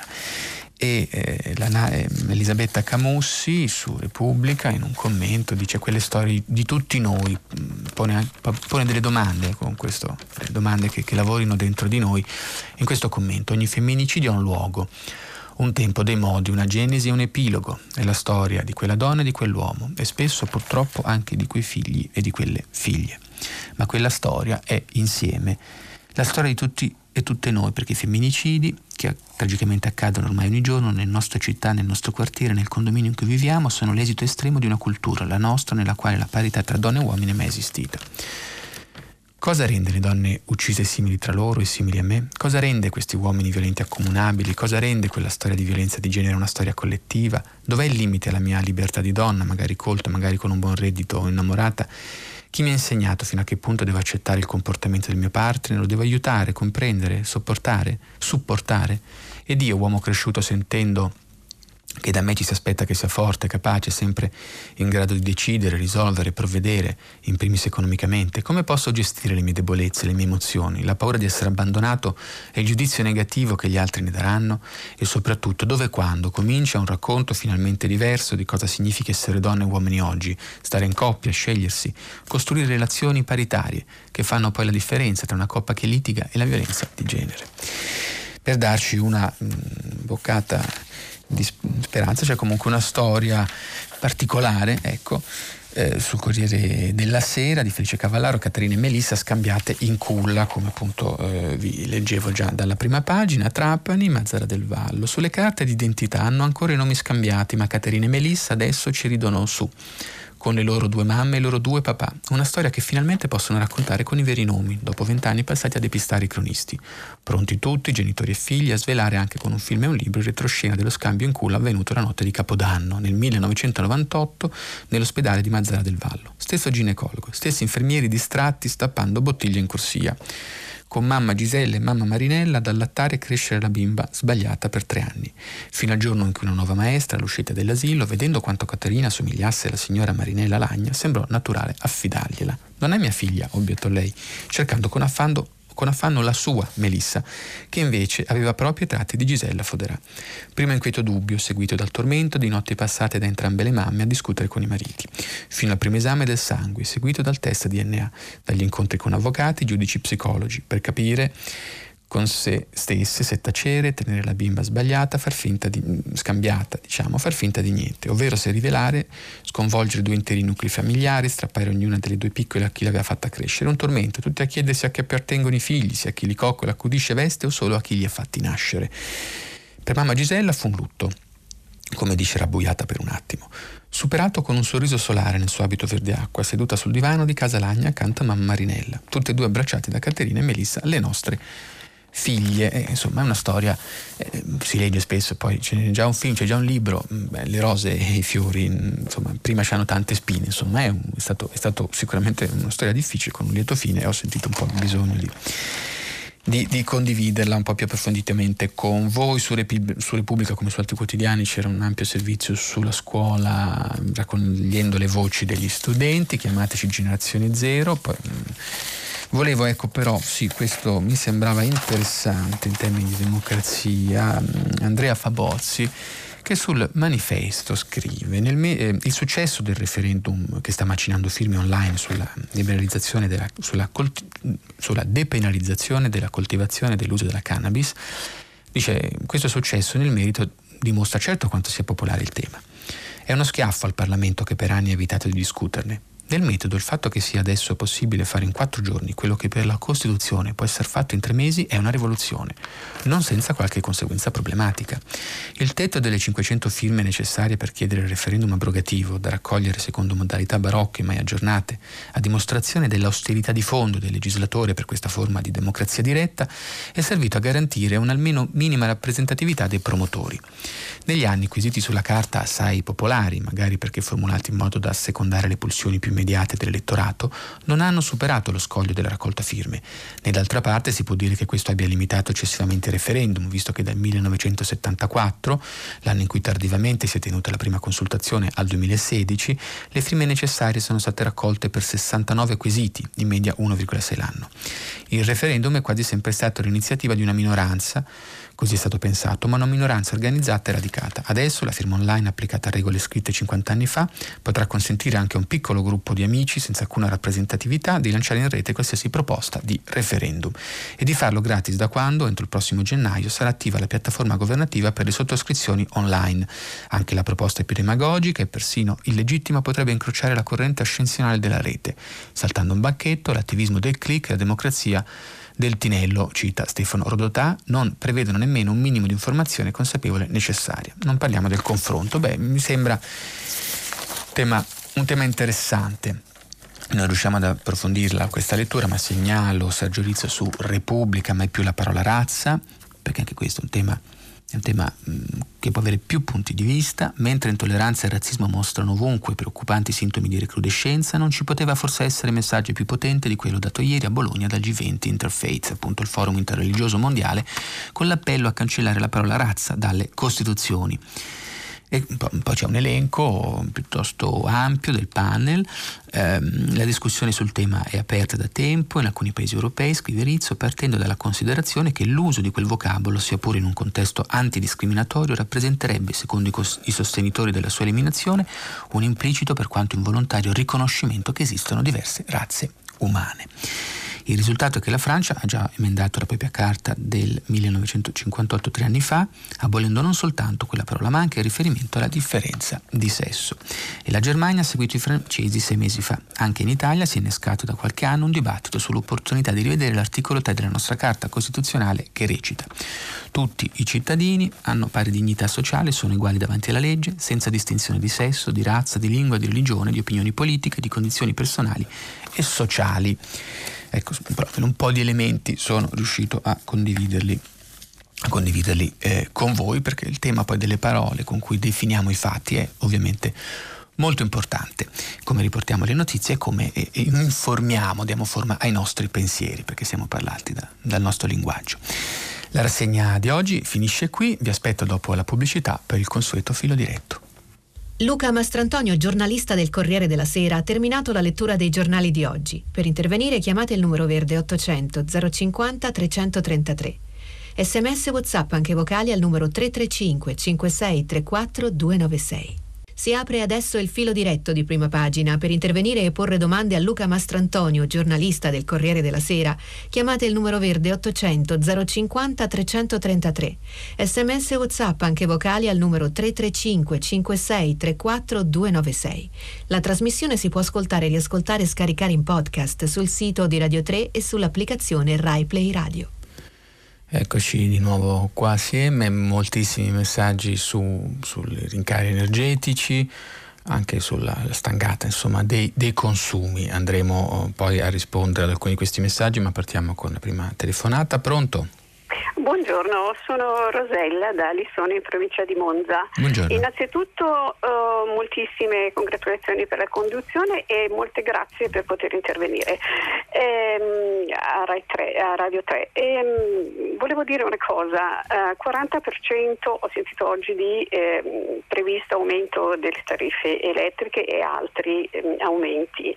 E eh, la, eh, Elisabetta Camussi su Repubblica in un commento dice quelle storie di tutti noi, mm, pone, pone delle domande con questo, domande che, che lavorino dentro di noi in questo commento. Ogni femminicidio ha un luogo un tempo dei modi, una genesi e un epilogo, è la storia di quella donna e di quell'uomo e spesso purtroppo anche di quei figli e di quelle figlie. Ma quella storia è insieme la storia di tutti e tutte noi, perché i femminicidi, che tragicamente accadono ormai ogni giorno nella nostra città, nel nostro quartiere, nel condominio in cui viviamo, sono l'esito estremo di una cultura, la nostra, nella quale la parità tra donne e uomini è mai esistita. Cosa rende le donne uccise simili tra loro e simili a me? Cosa rende questi uomini violenti accomunabili? Cosa rende quella storia di violenza di genere una storia collettiva? Dov'è il limite alla mia libertà di donna, magari colta, magari con un buon reddito o innamorata? Chi mi ha insegnato fino a che punto devo accettare il comportamento del mio partner? Lo devo aiutare, comprendere, sopportare, supportare? Ed io, uomo cresciuto sentendo che da me ci si aspetta che sia forte, capace, sempre in grado di decidere, risolvere, provvedere, in primis economicamente. Come posso gestire le mie debolezze, le mie emozioni, la paura di essere abbandonato e il giudizio negativo che gli altri ne daranno? E soprattutto dove e quando comincia un racconto finalmente diverso di cosa significa essere donne e uomini oggi, stare in coppia, scegliersi, costruire relazioni paritarie che fanno poi la differenza tra una coppia che litiga e la violenza di genere. Per darci una mh, boccata di speranza, c'è comunque una storia particolare, ecco, eh, sul Corriere della Sera di Felice Cavallaro, Caterina e Melissa scambiate in culla, come appunto eh, vi leggevo già dalla prima pagina, Trapani, Mazzara del Vallo. Sulle carte d'identità hanno ancora i nomi scambiati, ma Caterina e Melissa adesso ci ridono su con le loro due mamme e i loro due papà, una storia che finalmente possono raccontare con i veri nomi, dopo vent'anni passati a depistare i cronisti. Pronti tutti, genitori e figli, a svelare anche con un film e un libro il retroscena dello scambio in culla avvenuto la notte di Capodanno, nel 1998, nell'ospedale di Mazzara del Vallo. Stesso ginecologo, stessi infermieri distratti stappando bottiglie in corsia con mamma Gisella e mamma Marinella ad allattare e crescere la bimba sbagliata per tre anni, fino al giorno in cui una nuova maestra, all'uscita dell'asilo, vedendo quanto Caterina somigliasse alla signora Marinella Lagna, sembrò naturale affidargliela. Non è mia figlia, obiettò lei, cercando con affanno con affanno la sua Melissa, che invece aveva proprio i tratti di Gisella Foderà. Primo inquieto dubbio, seguito dal tormento di notti passate da entrambe le mamme a discutere con i mariti, fino al primo esame del sangue, seguito dal test DNA, dagli incontri con avvocati, giudici psicologi, per capire con se stesse, se tacere, tenere la bimba sbagliata, far finta di, scambiata, diciamo, far finta di niente, ovvero se rivelare, sconvolgere due interi nuclei familiari, strappare ognuna delle due piccole a chi l'aveva fatta crescere. Un tormento, tutti a chiedersi a chi appartengono i figli, se a chi li coccola, accudisce, veste o solo a chi li ha fatti nascere. Per mamma Gisella fu un lutto, come dice rabbuiata per un attimo. Superato con un sorriso solare nel suo abito verde acqua, seduta sul divano di casa Lagna accanto a mamma Marinella, tutte e due abbracciate da Caterina e Melissa, le nostre figlie, eh, insomma è una storia, eh, si legge spesso, poi c'è già un film, c'è già un libro, mm, beh, le rose e i fiori, mm, insomma prima c'hanno tante spine, insomma è, un, è, stato, è, stato, sicuramente una storia difficile con un lieto fine e ho sentito un po' il bisogno di, di, di condividerla un po' più approfonditamente con voi. Su, Repub- su, Repubblica, come su altri quotidiani, c'era un ampio servizio sulla scuola, raccogliendo le voci degli studenti, chiamateci Generazione Zero. Poi, mm, Volevo, ecco, però, sì, questo mi sembrava interessante in termini di democrazia. Mm, Andrea Fabozzi che sul manifesto scrive me- eh, il successo del referendum che sta macinando firme online sulla, della, sulla, colti- sulla depenalizzazione della coltivazione e dell'uso della cannabis dice questo successo nel merito dimostra certo quanto sia popolare il tema è uno schiaffo al Parlamento che per anni ha evitato di discuterne nel metodo il fatto che sia adesso possibile fare in quattro giorni quello che per la Costituzione può essere fatto in tre mesi è una rivoluzione, non senza qualche conseguenza problematica. Il tetto delle 500 firme necessarie per chiedere il referendum abrogativo, da raccogliere secondo modalità barocche mai aggiornate, a dimostrazione dell'austerità di fondo del legislatore per questa forma di democrazia diretta, è servito a garantire un'almeno minima rappresentatività dei promotori. Negli anni quesiti sulla carta assai popolari, magari perché formulati in modo da assecondare le pulsioni più immediate dell'elettorato non hanno superato lo scoglio della raccolta firme, né d'altra parte si può dire che questo abbia limitato eccessivamente il referendum, visto che dal 1974, l'anno in cui tardivamente si è tenuta la prima consultazione, al 2016, le firme necessarie sono state raccolte per 69 quesiti, in media 1,6 l'anno. Il referendum è quasi sempre stato l'iniziativa di una minoranza, Così è stato pensato, ma una minoranza organizzata e radicata. Adesso la firma online applicata a regole scritte 50 anni fa potrà consentire anche a un piccolo gruppo di amici senza alcuna rappresentatività di lanciare in rete qualsiasi proposta di referendum e di farlo gratis da quando, entro il prossimo gennaio, sarà attiva la piattaforma governativa per le sottoscrizioni online. Anche la proposta più demagogica e persino illegittima potrebbe incrociare la corrente ascensionale della rete, saltando un banchetto, l'attivismo del click e la democrazia del Tinello, cita Stefano Rodotà, non prevedono nemmeno un minimo di informazione consapevole necessaria. Non parliamo del confronto. Beh, mi sembra tema, un tema interessante. Non riusciamo ad approfondirla questa lettura, ma segnalo Sergio Rizzo su Repubblica, mai più la parola razza, perché anche questo è un tema è un tema mm, che può avere più punti di vista, mentre intolleranza e razzismo mostrano ovunque preoccupanti sintomi di recrudescenza, non ci poteva forse essere messaggio più potente di quello dato ieri a Bologna dal G20 Interfaith, appunto il forum interreligioso mondiale, con l'appello a cancellare la parola razza dalle costituzioni. E poi c'è un elenco piuttosto ampio del panel, ehm, la discussione sul tema è aperta da tempo in alcuni paesi europei, scrive Rizzo, partendo dalla considerazione che l'uso di quel vocabolo, sia pure in un contesto antidiscriminatorio, rappresenterebbe, secondo i, cos- i sostenitori della sua eliminazione, un implicito per quanto involontario riconoscimento che esistono diverse razze umane. Il risultato è che la Francia ha già emendato la propria carta del 1958, tre anni fa, abolendo non soltanto quella parola ma anche il riferimento alla differenza di sesso. E la Germania ha seguito i francesi sei mesi fa. Anche in Italia si è innescato da qualche anno un dibattito sull'opportunità di rivedere l'articolo 3 della nostra Carta Costituzionale che recita tutti i cittadini hanno pari dignità sociale, sono uguali davanti alla legge, senza distinzione di sesso, di razza, di lingua, di religione, di opinioni politiche, di condizioni personali e sociali. Ecco, proprio un po' di elementi sono riuscito a condividerli a condividerli eh, con voi perché il tema poi delle parole con cui definiamo i fatti è ovviamente molto importante come riportiamo le notizie e come eh, informiamo, diamo forma ai nostri pensieri perché siamo parlati da, dal nostro linguaggio. La rassegna di oggi finisce qui, vi aspetto dopo la pubblicità per il consueto filo diretto. Luca Mastrantonio, giornalista del Corriere della Sera, ha terminato la lettura dei giornali di oggi. Per intervenire chiamate il numero verde 800 050 333. Sms WhatsApp anche vocali al numero 335 5634 296. Si apre adesso il filo diretto di prima pagina. Per intervenire e porre domande a Luca Mastrantonio, giornalista del Corriere della Sera, chiamate il numero verde 800 050 333. Sms WhatsApp anche vocali al numero 335 56 34 296. La trasmissione si può ascoltare, riascoltare e scaricare in podcast sul sito di Radio 3 e sull'applicazione Rai Play Radio. Eccoci di nuovo qua assieme, moltissimi messaggi su, sui rincari energetici, anche sulla stangata insomma, dei, dei, consumi. Andremo eh, poi a rispondere ad alcuni di questi messaggi, ma partiamo con la prima telefonata. Pronto? Buongiorno, sono Rosella da Lissone in provincia di Monza. Buongiorno. Innanzitutto uh, moltissime congratulazioni per la conduzione e molte grazie per poter intervenire ehm, a, 3, a, Radio 3. Ehm, volevo dire una cosa, eh, 40% ho sentito oggi di eh, previsto aumento delle tariffe elettriche e altri eh, aumenti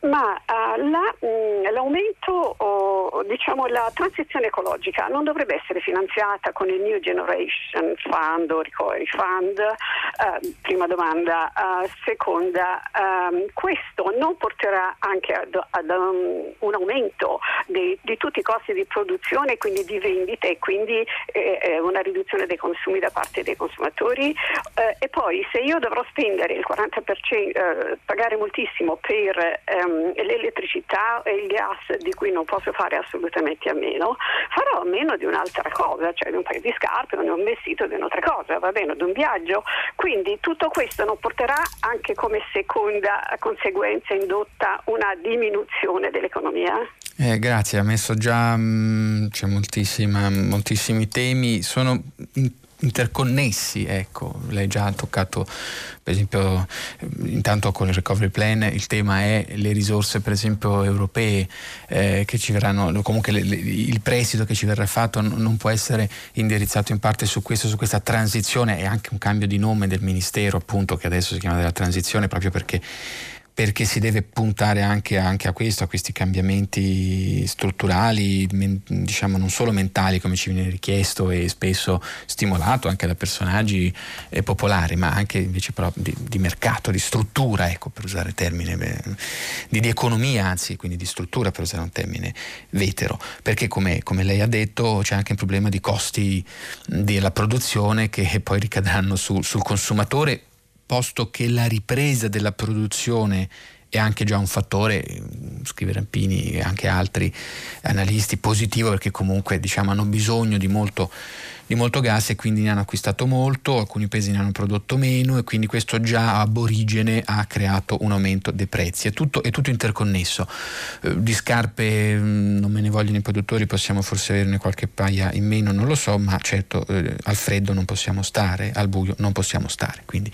ma uh, la, mh, mm, l'aumento, o, diciamo la transizione ecologica non dovrebbe essere finanziata con il New Generation Fund o Recovery Fund? Uh, prima domanda. Uh, seconda, um, questo non porterà anche ad, ad um, un aumento di, di, tutti i costi di produzione, quindi di vendita e quindi eh, eh una riduzione dei consumi da parte dei consumatori? e poi se io dovrò spendere il 40%, pagare moltissimo per um, l'elettricità e il gas di cui non posso fare assolutamente a meno, farò a meno di un'altra cosa, cioè di un paio di scarpe, di un vestito, di un'altra cosa, va bene, di un viaggio. Quindi tutto questo non porterà anche come seconda conseguenza indotta una diminuzione dell'economia? Eh, grazie, ha messo già mh, c'è moltissimi temi, sono in, interconnessi, ecco, lei già ha toccato per esempio intanto con il recovery plan il tema è le risorse per esempio europee eh, che ci verranno, comunque le, le, il prestito che ci verrà fatto non, non, può essere indirizzato in parte su questo, su questa transizione e anche un cambio di nome del ministero appunto che adesso si chiama della transizione proprio perché perché si deve puntare anche, anche, a questo, a questi cambiamenti strutturali, men, diciamo non solo mentali come ci viene richiesto e spesso stimolato anche da personaggi eh, popolari, ma anche invece però di, di, mercato, di struttura, ecco, per usare termine, beh, di, di, economia anzi, quindi di struttura per usare un termine vetero, perché come, come lei ha detto c'è anche un problema di costi della produzione che poi ricadranno su, sul consumatore posto che la ripresa della produzione è anche già un fattore, scrive Rampini e anche altri analisti, positivo perché comunque diciamo, hanno bisogno di molto di molto gas e quindi ne hanno acquistato molto, alcuni paesi ne hanno prodotto meno e quindi questo già ab origine ha creato un aumento dei prezzi. È tutto, è tutto interconnesso. Eh, di scarpe mm, non me ne vogliono i produttori, possiamo forse averne qualche paia in meno, non lo so, ma certo eh, al freddo non possiamo stare, al buio non possiamo stare. Quindi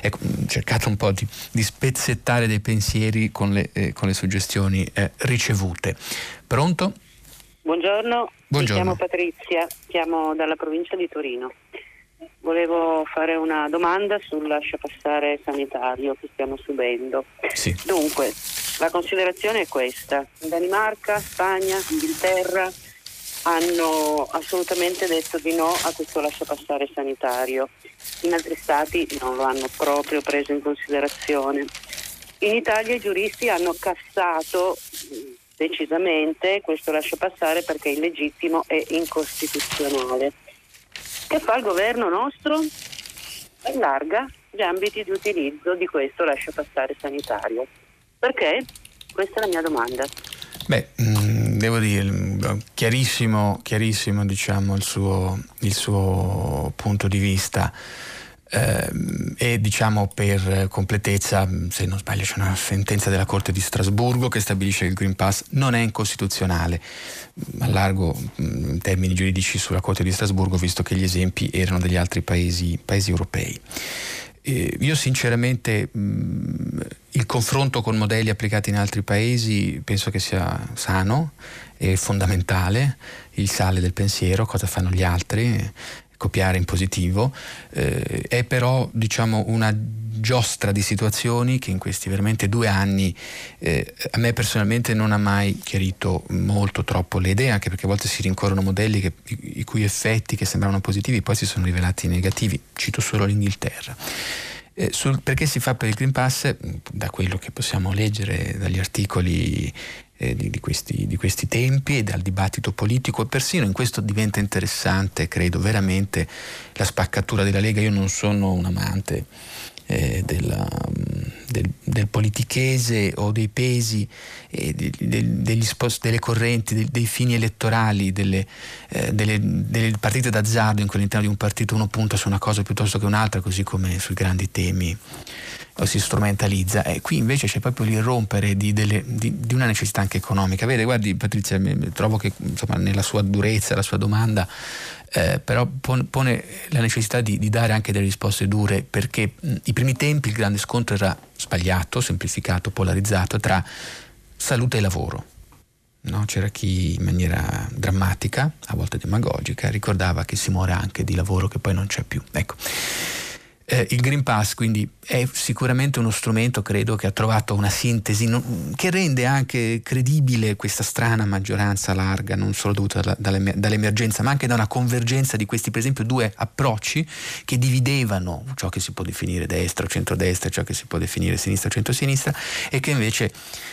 ecco, mm, cercate un po' di, di spezzettare dei pensieri con le, eh, con le suggestioni eh, ricevute. Pronto? Buongiorno, Buongiorno, mi chiamo Patrizia, chiamo dalla provincia di Torino. Volevo fare una domanda sul lasciapassare sanitario che stiamo subendo. Sì. Dunque, la considerazione è questa. Danimarca, Spagna, Inghilterra hanno assolutamente detto di no a questo lasciapassare sanitario. In altri stati non lo hanno proprio preso in considerazione. In Italia i giuristi hanno cassato decisamente questo lascio passare perché è illegittimo e incostituzionale. Che fa il governo nostro? Allarga gli ambiti di utilizzo di questo lascio passare sanitario. Perché? Questa è la mia domanda. Beh, mm, devo dire, chiarissimo, chiarissimo diciamo, il, suo, il suo punto di vista. Eh, e diciamo per completezza, se non sbaglio c'è una sentenza della Corte di Strasburgo che stabilisce che il Green Pass non è incostituzionale. Allargo mm, in termini giuridici sulla Corte di Strasburgo visto che gli esempi erano degli altri paesi, paesi europei. Eh, io sinceramente mh, mm, il confronto con modelli applicati in altri paesi penso che sia sano e fondamentale, il sale del pensiero, cosa fanno gli altri, copiare in positivo, eh, è però diciamo una giostra di situazioni che in questi veramente due anni eh, a me personalmente non ha mai chiarito molto troppo le idee, anche perché a volte si rincorrono modelli che, i, cui effetti che sembravano positivi poi si sono rivelati negativi, cito solo l'Inghilterra. Eh, sul, perché si fa per il Green Pass, da quello che possiamo leggere dagli articoli eh, di, di, questi, di, questi, tempi e dal dibattito politico e persino in questo diventa interessante, credo, veramente la spaccatura della Lega. Io non sono un amante eh, della, del, del, politichese o dei pesi, eh, de, spost, delle correnti, de, dei fini elettorali, delle, eh, delle, delle, partite d'azzardo in cui all'interno di un partito uno punta su una cosa piuttosto che un'altra, così come sui grandi temi o si strumentalizza. E qui invece c'è proprio l'irrompere di, delle, di, di, una necessità anche economica. Vede, guardi Patrizia, trovo che insomma, nella sua durezza, la sua domanda, eh, però pone, la necessità di, di, dare anche delle risposte dure perché mh, i primi tempi il grande scontro era sbagliato, semplificato, polarizzato tra salute e lavoro. No? C'era chi in maniera drammatica, a volte demagogica, ricordava che si muore anche di lavoro che poi non c'è più. Ecco. Eh, il Green Pass quindi è sicuramente uno strumento, credo, che ha trovato una sintesi non, che rende anche credibile questa strana maggioranza larga, non solo dovuta dalla, dall'emergenza, ma anche da una convergenza di questi, per esempio, due approcci che dividevano ciò che si può definire destra o centrodestra, ciò che si può definire sinistra o centrosinistra, e che invece,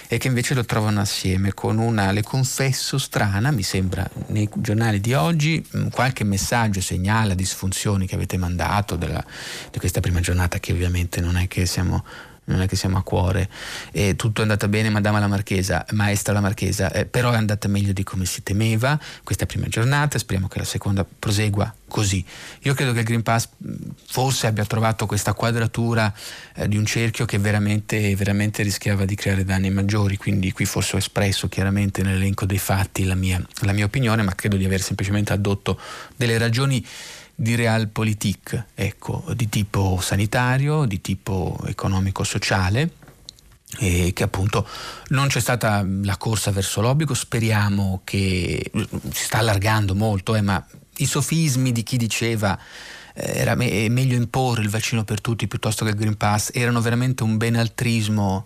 e che invece lo trovano assieme con una, le confesso, strana, mi sembra, nei giornali di oggi, qualche messaggio segnala disfunzioni che avete mandato della, questa prima giornata che ovviamente non è che siamo non è che siamo a cuore. E tutto è andato bene madama la marchesa maestra la marchesa eh, però è andata meglio di come si temeva questa prima giornata. Speriamo che la seconda prosegua così. Io credo che il Green Pass forse abbia trovato questa quadratura eh, di un cerchio che veramente, veramente rischiava di creare danni maggiori. Quindi qui forse ho espresso chiaramente nell'elenco dei fatti la mia, la mia opinione ma credo di aver semplicemente addotto delle ragioni di realpolitik, ecco, di tipo sanitario, di tipo economico-sociale e che appunto non c'è stata la corsa verso l'obbligo, speriamo che si sta allargando molto, eh, ma i sofismi di chi diceva eh, era me- meglio imporre il vaccino per tutti piuttosto che il Green Pass erano veramente un benaltrismo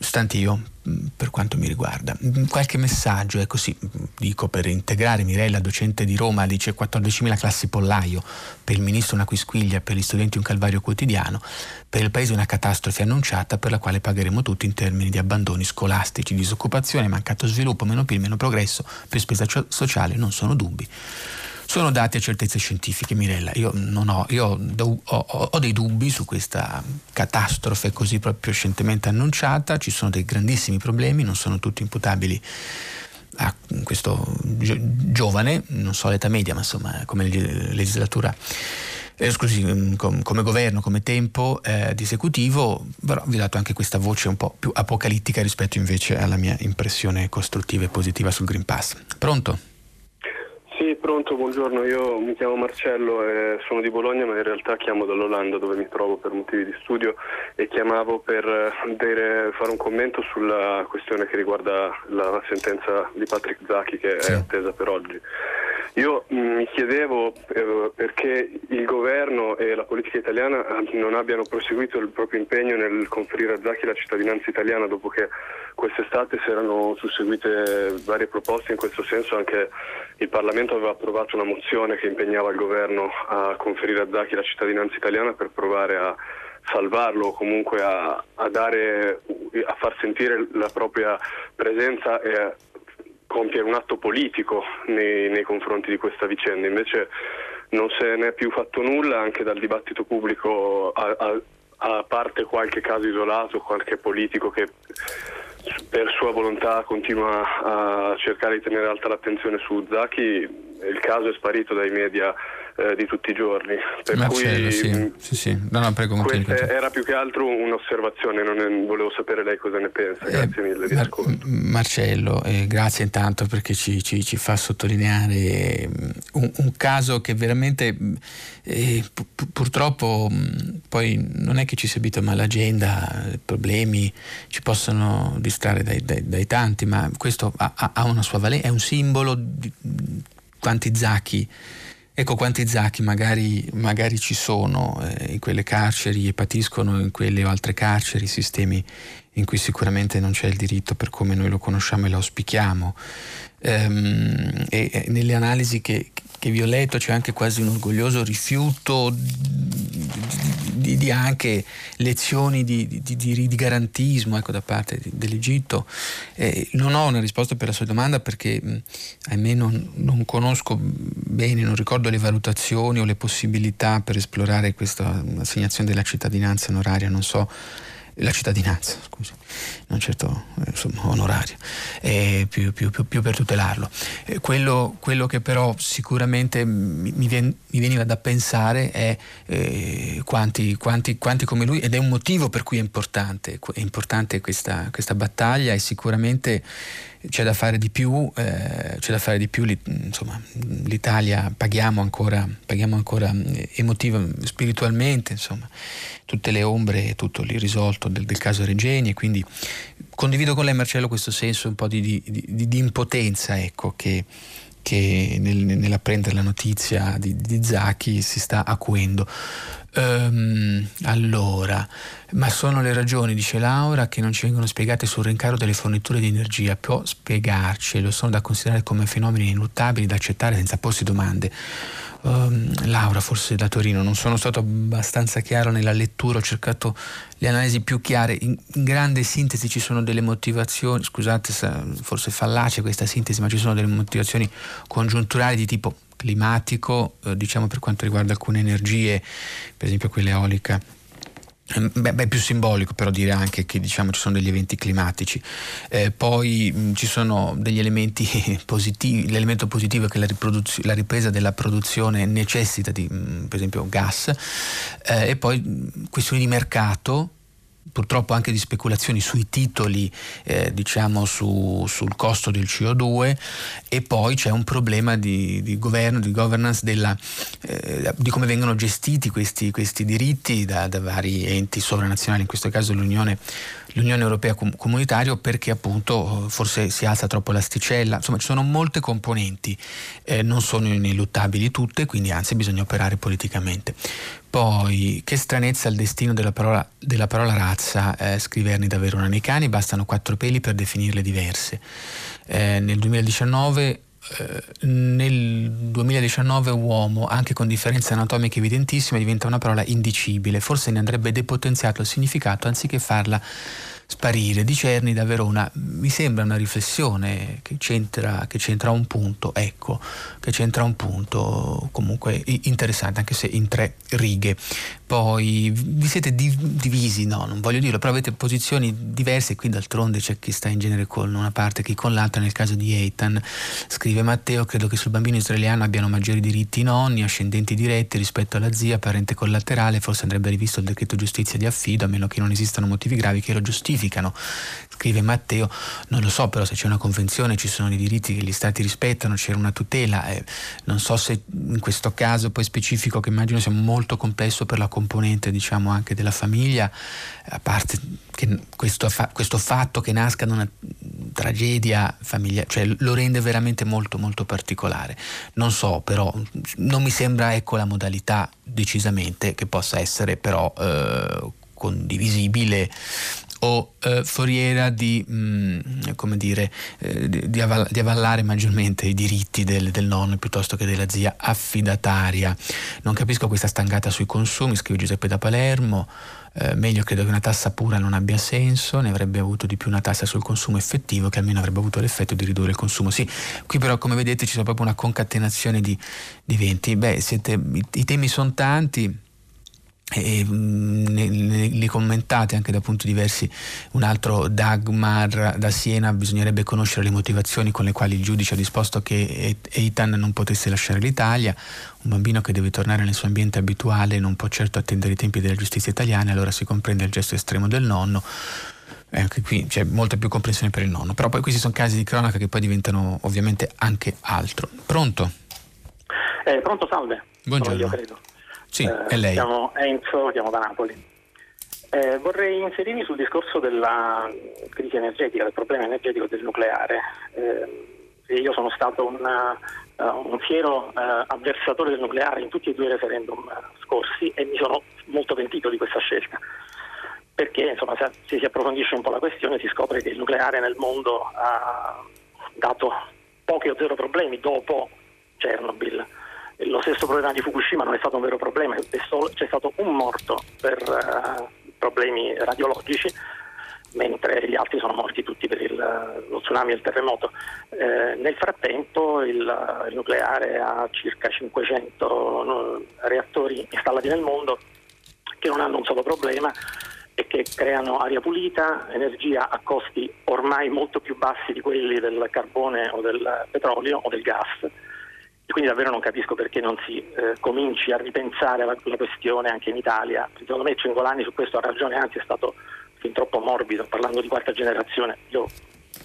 stantio mm, per quanto mi riguarda. Mm, qualche messaggio, ecco sì, dico per integrare Mirella, docente di Roma, dice 14.000 classi pollaio, per il ministro una quisquiglia, per gli studenti un calvario quotidiano, per il paese una catastrofe annunciata per la quale pagheremo tutti in termini di abbandoni scolastici, disoccupazione, mancato sviluppo, meno PIL, meno progresso, più spesa sociale, non sono dubbi sono dati a certezze scientifiche, Mirella. Io, ho, io ho, ho, ho, dei dubbi su questa catastrofe così proprio scientemente annunciata, ci sono dei grandissimi problemi, non sono tutti imputabili a questo giovane, non so l'età media, ma insomma come legislatura. Eh, scusi, mm, come governo, come tempo eh, di esecutivo, però vi ho dato anche questa voce un po' più apocalittica rispetto invece alla mia impressione costruttiva e positiva sul Green Pass. Pronto? Buongiorno, io mi chiamo Marcello e sono di Bologna ma in realtà chiamo dall'Olanda dove mi trovo per motivi di studio e chiamavo per dire, fare un commento sulla questione che riguarda la sentenza di Patrick Zacchi che sì. è attesa per oggi. Io mm, mi chiedevo eh, perché il governo e la politica italiana non abbiano proseguito il proprio impegno nel conferire a Zacchi la cittadinanza italiana dopo che quest'estate si erano susseguite varie proposte in questo senso anche il Parlamento aveva approvato una mozione che impegnava il governo a conferire a Zacchi la cittadinanza italiana per provare a salvarlo o comunque a, a, dare, a far sentire la propria presenza e a compiere un atto politico nei, nei confronti di questa vicenda. Invece non se ne è più fatto nulla anche dal dibattito pubblico a, a, a parte qualche caso isolato, qualche politico che per sua volontà continua a cercare di tenere alta l'attenzione su Zaki, il caso è sparito dai media eh, di tutti i giorni. Per Marcello, cui, sì, mh, sì, sì. No, no, prego, era più che altro un'osservazione, non è, volevo sapere lei cosa ne pensa. Grazie eh, mille Mar- Marcello, eh, grazie intanto perché ci, ci, ci fa sottolineare un, un, caso che veramente eh, pu- purtroppo poi non è che ci sia abita ma l'agenda, problemi ci possono distrarre dai, dai, dai tanti, ma questo ha, ha una sua valenza, è un simbolo di quanti zacchi Ecco quanti zacchi magari, magari ci sono eh, in quelle carceri e patiscono in quelle o altre carceri sistemi in cui sicuramente non c'è il diritto per come noi lo conosciamo e lo auspichiamo. Ehm, e, e, nelle analisi che, che, vi ho letto c'è anche quasi un orgoglioso rifiuto di, di anche lezioni di, di garantismo ecco, da parte dell'Egitto. Eh, non ho una risposta per la sua domanda perché mh, ahimè non, non, conosco bene, non ricordo le valutazioni o le possibilità per esplorare questa assegnazione della cittadinanza onoraria, non so la cittadinanza, scusi, non certo eh, insomma, onorario, più, più, più, più, per tutelarlo. Eh, quello, quello, che però sicuramente mi, mi veniva da pensare è eh, quanti, quanti, quanti, come lui, ed è un motivo per cui è importante, è importante questa, questa battaglia e sicuramente c'è da fare di più, eh, c'è da fare di più insomma, l'Italia paghiamo ancora, paghiamo ancora eh, emotiva, spiritualmente, insomma, tutte le ombre e tutto l'irrisolto del, del caso Regeni e quindi condivido con lei Marcello questo senso un po' di, di, di, di impotenza ecco, che, che nel, nell'apprendere la notizia di, di Zacchi si sta acuendo. Um, allora, ma sono le ragioni, dice Laura, che non ci vengono spiegate sul rincaro delle forniture di energia. Può spiegarcelo? Sono da considerare come fenomeni inuttabili da accettare senza porsi domande. Um, Laura, forse da Torino, non sono stato abbastanza chiaro nella lettura, ho cercato le analisi più chiare. In, in grande sintesi ci sono delle motivazioni, scusate, forse fallace questa sintesi, ma ci sono delle motivazioni congiunturali di tipo climatico, eh, diciamo per quanto riguarda alcune energie, per esempio quella eolica. Ehm, beh, beh, più simbolico però dire anche che diciamo, ci sono degli eventi climatici. Eh, poi mh, ci sono degli elementi [LAUGHS] positivi, l'elemento positivo è che la, la ripresa della produzione necessita di mh, per esempio gas eh, e poi questioni di mercato purtroppo anche di speculazioni sui titoli, eh, diciamo su, sul costo del CO2 e poi c'è un problema di, di governo, di governance della, eh, di come vengono gestiti questi, questi diritti da, da, vari enti sovranazionali, in questo caso l'Unione, l'Unione Europea com- Comunitaria, perché appunto forse si alza troppo l'asticella, insomma ci sono molte componenti, eh, non sono ineluttabili tutte, quindi anzi bisogna operare politicamente. Poi, che stranezza il destino della parola, della parola razza, eh, scrive davvero una. Nei cani bastano quattro peli per definirle diverse. Eh, nel 2019 eh, nel 2019 uomo, anche con differenze anatomiche evidentissime, diventa una parola indicibile. Forse ne andrebbe depotenziato il significato anziché farla sparire. Di Cerni da mi sembra una riflessione che c'entra, che c'entra un punto, ecco, che c'entra un punto comunque interessante, anche se in tre righe. Poi vi siete divisi, no, non voglio dirlo, però avete posizioni diverse, qui d'altronde c'è chi sta in genere con una parte, chi con l'altra, nel caso di Eitan, scrive Matteo, credo che sul bambino israeliano abbiano maggiori diritti i nonni, ascendenti diretti rispetto alla zia, parente collaterale, forse andrebbe rivisto il decreto giustizia di affido, a meno che non esistano motivi gravi che lo giustifichino giustificano. Scrive Matteo, non lo so però se c'è una convenzione ci sono i diritti che gli stati rispettano, c'era una tutela, eh, non so se in questo caso poi specifico che immagino sia molto complesso per la componente diciamo anche della famiglia, a parte che questo, questo fatto che nasca da una tragedia familiare, cioè lo rende veramente molto molto particolare. Non so, però non mi sembra ecco la modalità decisamente che possa essere però eh, condivisibile o eh, foriera di, mh, mm, come dire, eh, di, avall- di, avallare maggiormente i diritti del, del, nonno piuttosto che della zia affidataria. Non capisco questa stangata sui consumi, scrive Giuseppe da Palermo. Eh, meglio credo che una tassa pura non abbia senso, ne avrebbe avuto di più una tassa sul consumo effettivo che almeno avrebbe avuto l'effetto di ridurre il consumo. Sì, qui però come vedete ci sono proprio una concatenazione di, di eventi. Beh, siete, i, i temi sono tanti e mm, li commentate anche da punti diversi. Un altro Dagmar da Siena bisognerebbe conoscere le motivazioni con le quali il giudice ha disposto che Eitan non potesse lasciare l'Italia. Un bambino che deve tornare nel suo ambiente abituale non può certo attendere i tempi della giustizia italiana allora si comprende il gesto estremo del nonno. Eh, anche qui c'è molta più comprensione per il nonno. Però poi questi sono casi di cronaca che poi diventano ovviamente anche altro. Pronto? Eh, pronto salve. Buongiorno. io credo sì, eh, è lei. Chiamo Enzo, chiamo da Napoli. Eh, vorrei inserirmi sul discorso della crisi energetica, del problema energetico del nucleare. Eh, io sono stato una, uh, un fiero uh, avversatore del nucleare in tutti e due i referendum scorsi e mi sono molto pentito di questa scelta. Perché insomma, se, se si approfondisce un po' la questione si scopre che il nucleare nel mondo ha dato pochi o zero problemi dopo Chernobyl lo stesso problema di Fukushima non è stato un vero problema, solo, c'è stato un morto per uh, problemi radiologici, mentre gli altri sono morti tutti per il, lo tsunami e il terremoto. Eh, nel frattempo il, il, nucleare ha circa 500 no, reattori installati nel mondo che non hanno un solo problema e che creano aria pulita, energia a costi ormai molto più bassi di quelli del carbone o del petrolio o del gas. Quindi davvero non capisco perché non si eh, cominci a ripensare la, la questione anche in Italia. Secondo me Cengolani su questo ha ragione, anzi è stato fin troppo morbido, parlando di quarta generazione. Io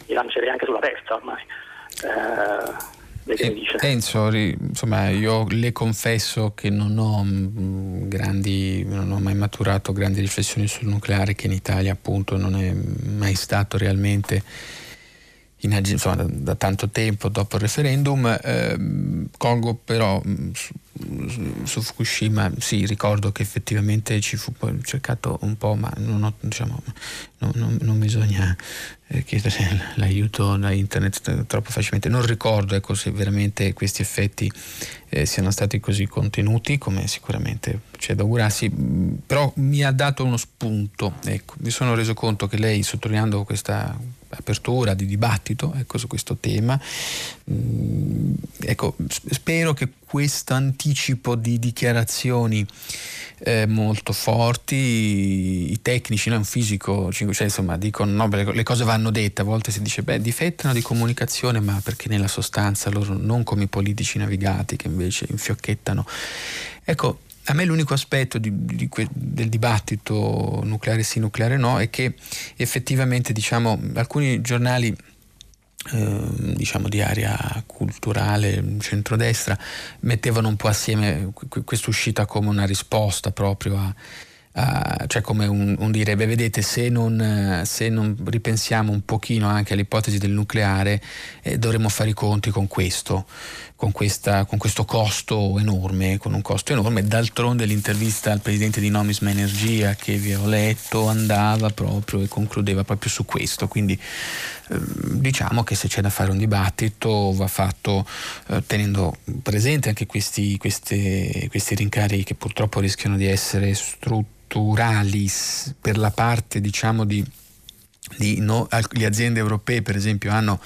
mi lancerei anche sulla terza ormai. Eh, Enzo, insomma, io le confesso che non ho mm, grandi, non ho mai maturato grandi riflessioni sul nucleare che in Italia appunto non è mai stato realmente in, insomma, da, tanto tempo dopo il referendum. Eh, colgo però mm, su, su, Fukushima, sì, ricordo che effettivamente ci fu cercato un po', ma non, ho, diciamo, non, non, non bisogna eh, chiedere l'aiuto da internet troppo facilmente. Non ricordo ecco, se veramente questi effetti eh, siano stati così contenuti, come sicuramente c'è da augurarsi, però mi ha dato uno spunto. Ecco, mi sono reso conto che lei, sottolineando questa apertura di dibattito ecco, su questo tema. Mm, ecco, spero che questo anticipo di dichiarazioni eh, molto forti, i tecnici, non fisico, cioè, insomma, dicono no, le cose vanno dette, a volte si dice beh, difettano di comunicazione, ma perché nella sostanza loro non come i politici navigati che invece infiocchettano. Ecco, a me l'unico aspetto di, di que, del dibattito nucleare sì, nucleare no, è che effettivamente diciamo, alcuni giornali eh, diciamo di area culturale centrodestra mettevano un po' assieme questa uscita come una risposta proprio a, Uh, cioè come un, un, dire, beh vedete se non, se non, ripensiamo un pochino anche all'ipotesi del nucleare eh, dovremmo fare i conti con questo, con, questa, con, questo costo enorme, con un costo enorme. D'altronde l'intervista al presidente di Nomisma Energia che vi ho letto andava proprio e concludeva proprio su questo, quindi eh, diciamo che se c'è da fare un dibattito va fatto eh, tenendo presente anche questi, queste, questi rincari che purtroppo rischiano di essere strutturali per la parte diciamo di, di no, le aziende europee per esempio hanno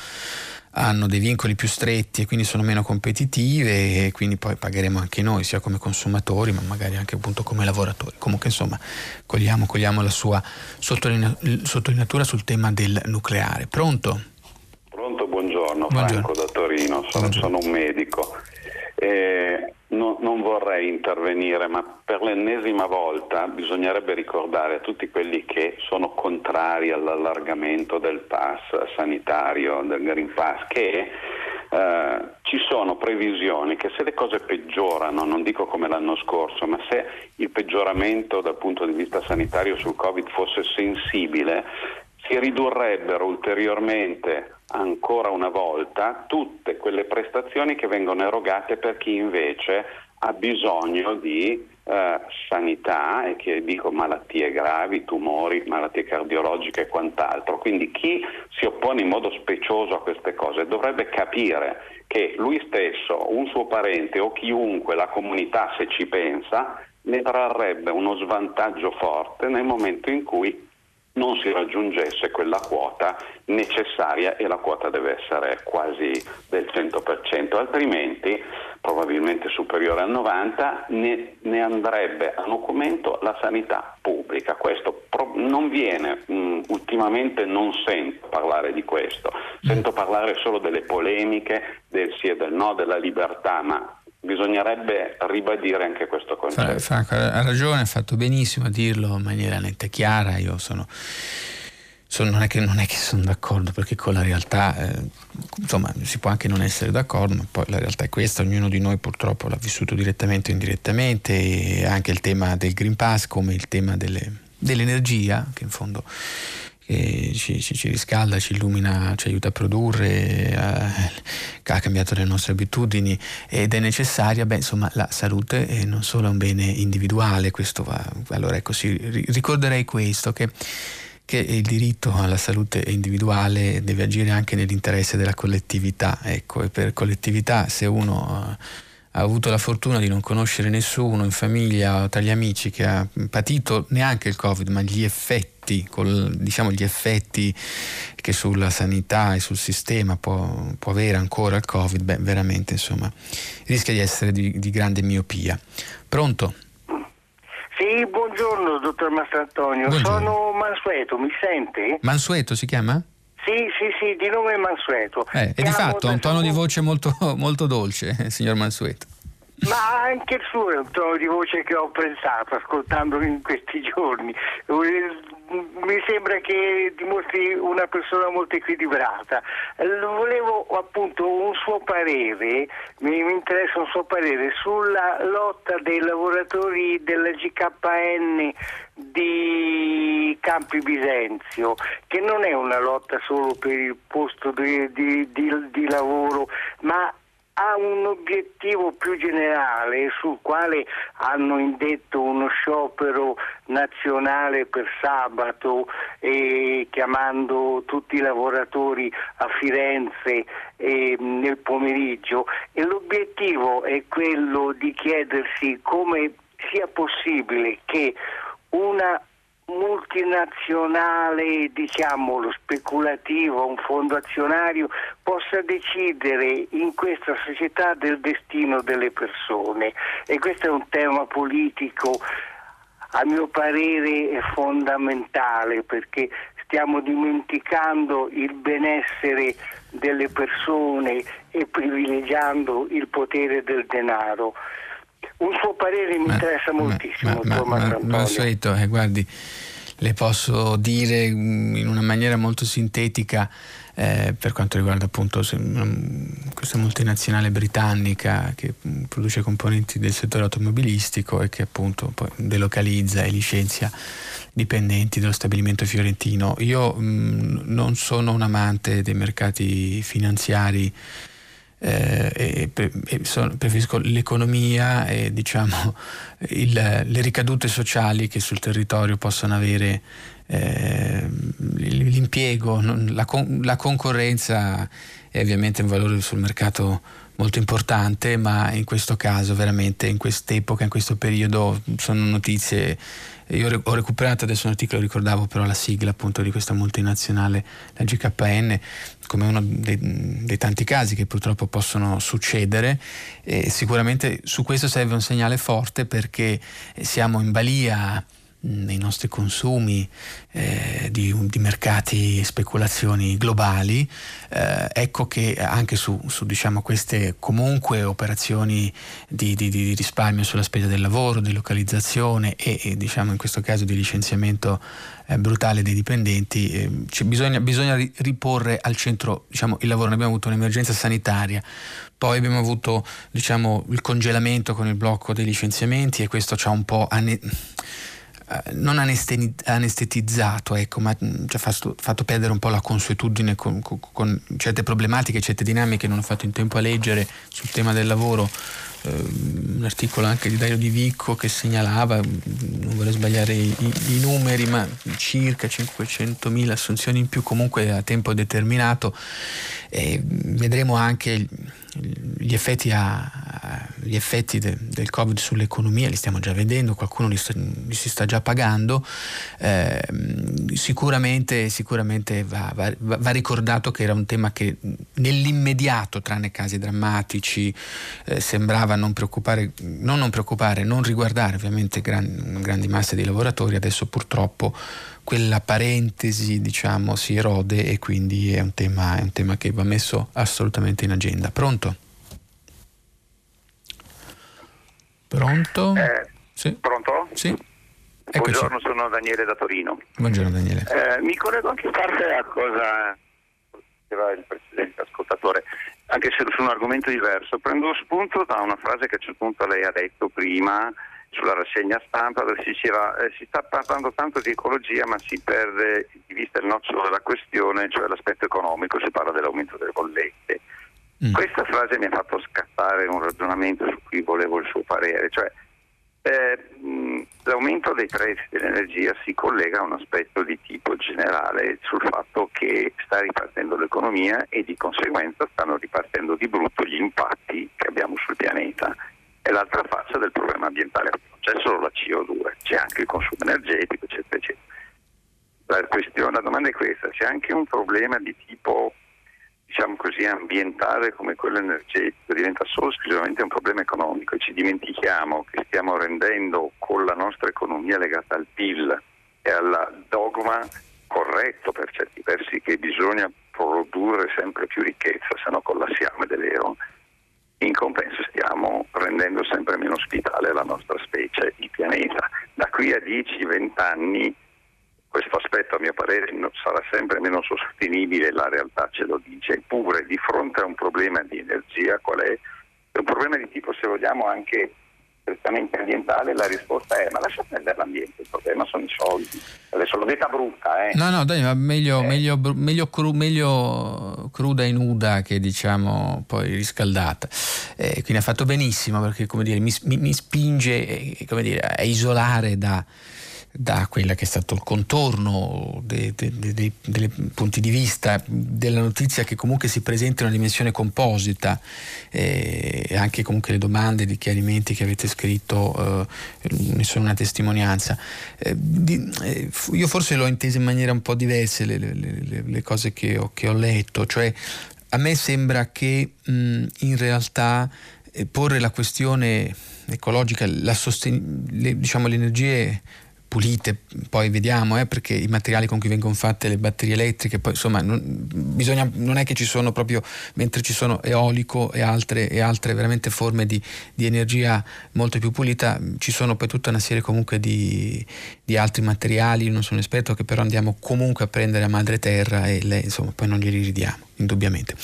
hanno dei vincoli più stretti e quindi sono meno competitive e quindi poi pagheremo anche noi sia come consumatori ma magari anche appunto come lavoratori. Comunque insomma cogliamo, cogliamo la sua sottolineatura sul tema del nucleare. Pronto? Pronto, buongiorno, buongiorno. Franco da Torino, sono, sono un medico. Eh, no, non vorrei intervenire, ma per l'ennesima volta bisognerebbe ricordare a tutti quelli che sono contrari all'allargamento del pass sanitario, del Green Pass, che eh, ci sono previsioni che se le cose peggiorano, non dico come l'anno scorso, ma se il peggioramento dal punto di vista sanitario sul Covid fosse sensibile, si ridurrebbero ulteriormente ancora una volta tutte quelle prestazioni che vengono erogate per chi invece ha bisogno di eh, sanità e che dico malattie gravi, tumori, malattie cardiologiche e quant'altro. Quindi chi si oppone in modo specioso a queste cose dovrebbe capire che lui stesso, un suo parente o chiunque, la comunità se ci pensa, ne trarrebbe uno svantaggio forte nel momento in cui non si raggiungesse quella quota necessaria e la quota deve essere quasi del 100%, altrimenti probabilmente superiore al 90% ne, ne andrebbe a documento la sanità pubblica. Questo pro- non viene, mh, ultimamente non sento parlare di questo, sento parlare solo delle polemiche del sì e del no, della libertà, ma bisognerebbe ribadire anche questo concetto. Franco ha ragione, ha fatto benissimo a dirlo in maniera netta e chiara, io sono, sono non, è che, non, è che, sono d'accordo perché con la realtà eh, insomma si può anche non essere d'accordo, ma poi la realtà è questa, ognuno di noi purtroppo l'ha vissuto direttamente o indirettamente, e anche il tema del Green Pass come il tema delle, dell'energia, che in fondo che ci, ci, ci, riscalda, ci illumina, ci aiuta a produrre, eh, ha cambiato le nostre abitudini ed è necessaria, beh, insomma, la salute è non solo un bene individuale, questo va, allora ecco, sì, ricorderei questo, che, che il diritto alla salute individuale deve agire anche nell'interesse della collettività, ecco, e per collettività se uno ha avuto la fortuna di non conoscere nessuno in famiglia o tra gli amici che ha patito neanche il Covid, ma gli effetti, col, diciamo gli effetti che sulla sanità e sul sistema può, può avere ancora il Covid, beh, veramente insomma rischia di essere di, di grande miopia. Pronto? Sì, buongiorno dottor Mastrantonio, sono Mansueto, mi sente? Mansueto si chiama? Sì, sì, sì, di nome Mansueto. Eh, e di fatto ha un tono di voce molto, [LAUGHS] molto dolce, signor Mansueto. Ma anche il suo è un tono di voce che ho pensato ascoltando in questi giorni. Mi sembra che dimostri una persona molto equilibrata. Volevo appunto un suo parere, mi, interessa un suo parere sulla lotta dei lavoratori della GKN di Campi Bisenzio, che non è una lotta solo per il posto di, di, di, di lavoro, ma ha un obiettivo più generale sul quale hanno indetto uno sciopero nazionale per sabato eh, chiamando tutti i lavoratori a Firenze eh, nel pomeriggio. E l'obiettivo è quello di chiedersi come sia possibile che una multinazionale, diciamolo, speculativo, un fondo azionario, possa decidere in questa società del destino delle persone. E questo è un tema politico, a mio parere, fondamentale perché stiamo dimenticando il benessere delle persone e privilegiando il potere del denaro. Un suo parere mi ma, interessa moltissimo, ma, ma, ma, ma solito, eh, guardi, le posso dire mm, in una maniera molto sintetica eh, per quanto riguarda appunto mm, questa multinazionale britannica che mm, produce componenti del settore automobilistico e che appunto poi delocalizza e licenzia dipendenti dello stabilimento fiorentino. Io mh, non sono un amante dei mercati finanziari eh, e, e sono, preferisco l'economia e diciamo, il, le ricadute sociali che sul territorio possono avere eh, l'impiego, la, la, concorrenza è ovviamente un valore sul mercato molto importante, ma in questo caso veramente in quest'epoca, in questo periodo sono notizie io ho recuperato adesso un articolo, ricordavo però la sigla appunto di questa multinazionale, la GKN, come uno dei, dei tanti casi che purtroppo possono succedere e sicuramente su questo serve un segnale forte perché siamo in balia nei nostri consumi eh, di, di, mercati e speculazioni globali, eh, ecco che anche su, su diciamo, queste comunque operazioni di, di, di, risparmio sulla spesa del lavoro, di localizzazione e, e diciamo, in questo caso di licenziamento eh, brutale dei dipendenti, eh, bisogna, bisogna, riporre al centro diciamo, il lavoro. Noi abbiamo avuto un'emergenza sanitaria, poi abbiamo avuto diciamo, il congelamento con il blocco dei licenziamenti e questo ci ha un po' eh, non anestetizzato, ecco, ma mm, ci ha fatto, fatto, perdere un po' la consuetudine con, con, con, certe problematiche, certe dinamiche non ho fatto in tempo a leggere sul tema del lavoro. Eh, un articolo anche di Dario Di Vicco che segnalava, non vorrei sbagliare i, i, numeri, ma circa 500.000 assunzioni in più comunque a tempo determinato. E vedremo anche gli effetti, a, gli effetti de, del Covid sull'economia li stiamo già vedendo, qualcuno li, li si sta già pagando. Eh, sicuramente, sicuramente va, va, va, ricordato che era un tema che nell'immediato, tranne casi drammatici, eh, sembrava non preoccupare, non, non preoccupare, non riguardare ovviamente gran, grandi masse di lavoratori, adesso purtroppo quella parentesi diciamo, si erode e quindi è un, tema, è un tema che va messo assolutamente in agenda. Pronto? Pronto? Eh, sì. Pronto? Sì. Eccoci. Buongiorno, sono Daniele da Torino. Buongiorno Daniele. Eh, mi collego anche in parte a cosa diceva il precedente ascoltatore, anche se su un argomento diverso. Prendo spunto da una frase che a un certo punto lei ha detto prima sulla rassegna stampa dove si diceva eh, si sta parlando tanto di ecologia ma si perde di vista il nocciolo della questione, cioè l'aspetto economico, si parla dell'aumento delle bollette. Mm. Questa frase mi ha fatto scattare un ragionamento su cui volevo il suo parere, cioè eh, l'aumento dei prezzi dell'energia si collega a un aspetto di tipo generale sul fatto che sta ripartendo l'economia e di conseguenza stanno ripartendo di brutto gli impatti che abbiamo sul pianeta l'altra faccia del problema ambientale. Non c'è solo la CO2, c'è anche il consumo energetico, eccetera, eccetera. La, la domanda è questa, c'è anche un problema di tipo diciamo così, ambientale come quello energetico, diventa solo esclusivamente un problema economico e ci dimentichiamo che stiamo rendendo con la nostra economia legata al PIL e al dogma corretto per certi versi che bisogna produrre sempre più ricchezza, se no collassiamo ed. In compenso stiamo rendendo sempre meno ospitale la nostra specie, il pianeta. Da qui a 10-20 anni questo aspetto a mio parere sarà sempre meno sostenibile, la realtà ce lo dice, eppure di fronte a un problema di energia, qual è? È un problema di tipo, se vogliamo, anche strettamente ambientale, la risposta è ma lascia perdere l'ambiente, il problema sono i soldi. Adesso l'ho detta brutta, eh. No, no, dai, ma meglio, eh. meglio, meglio, cru, meglio, cruda e nuda che diciamo poi riscaldata. Eh, quindi ha fatto benissimo perché come dire, mi, mi, mi spinge eh, dire, a isolare da da quello che è stato il contorno dei, dei, dei, dei, punti di vista della notizia che comunque si presenta in una dimensione composita e eh, anche comunque le domande, i chiarimenti che avete scritto eh, ne sono una testimonianza. Eh, di, eh, io forse l'ho intesa in maniera un po' diversa le, le, le, le cose che ho, che ho, letto, cioè a me sembra che mh, in realtà eh, porre la questione ecologica, la sosten- le, diciamo, le energie pulite, poi vediamo, eh, perché i materiali con cui vengono fatte le batterie elettriche, poi insomma non, bisogna, non è che ci sono proprio, mentre ci sono eolico e altre, e altre veramente forme di, di, energia molto più pulita, ci sono poi tutta una serie comunque di, di altri materiali, non sono esperto, che però andiamo comunque a prendere a madre terra e le, insomma poi non glieli ridiamo indubbiamente.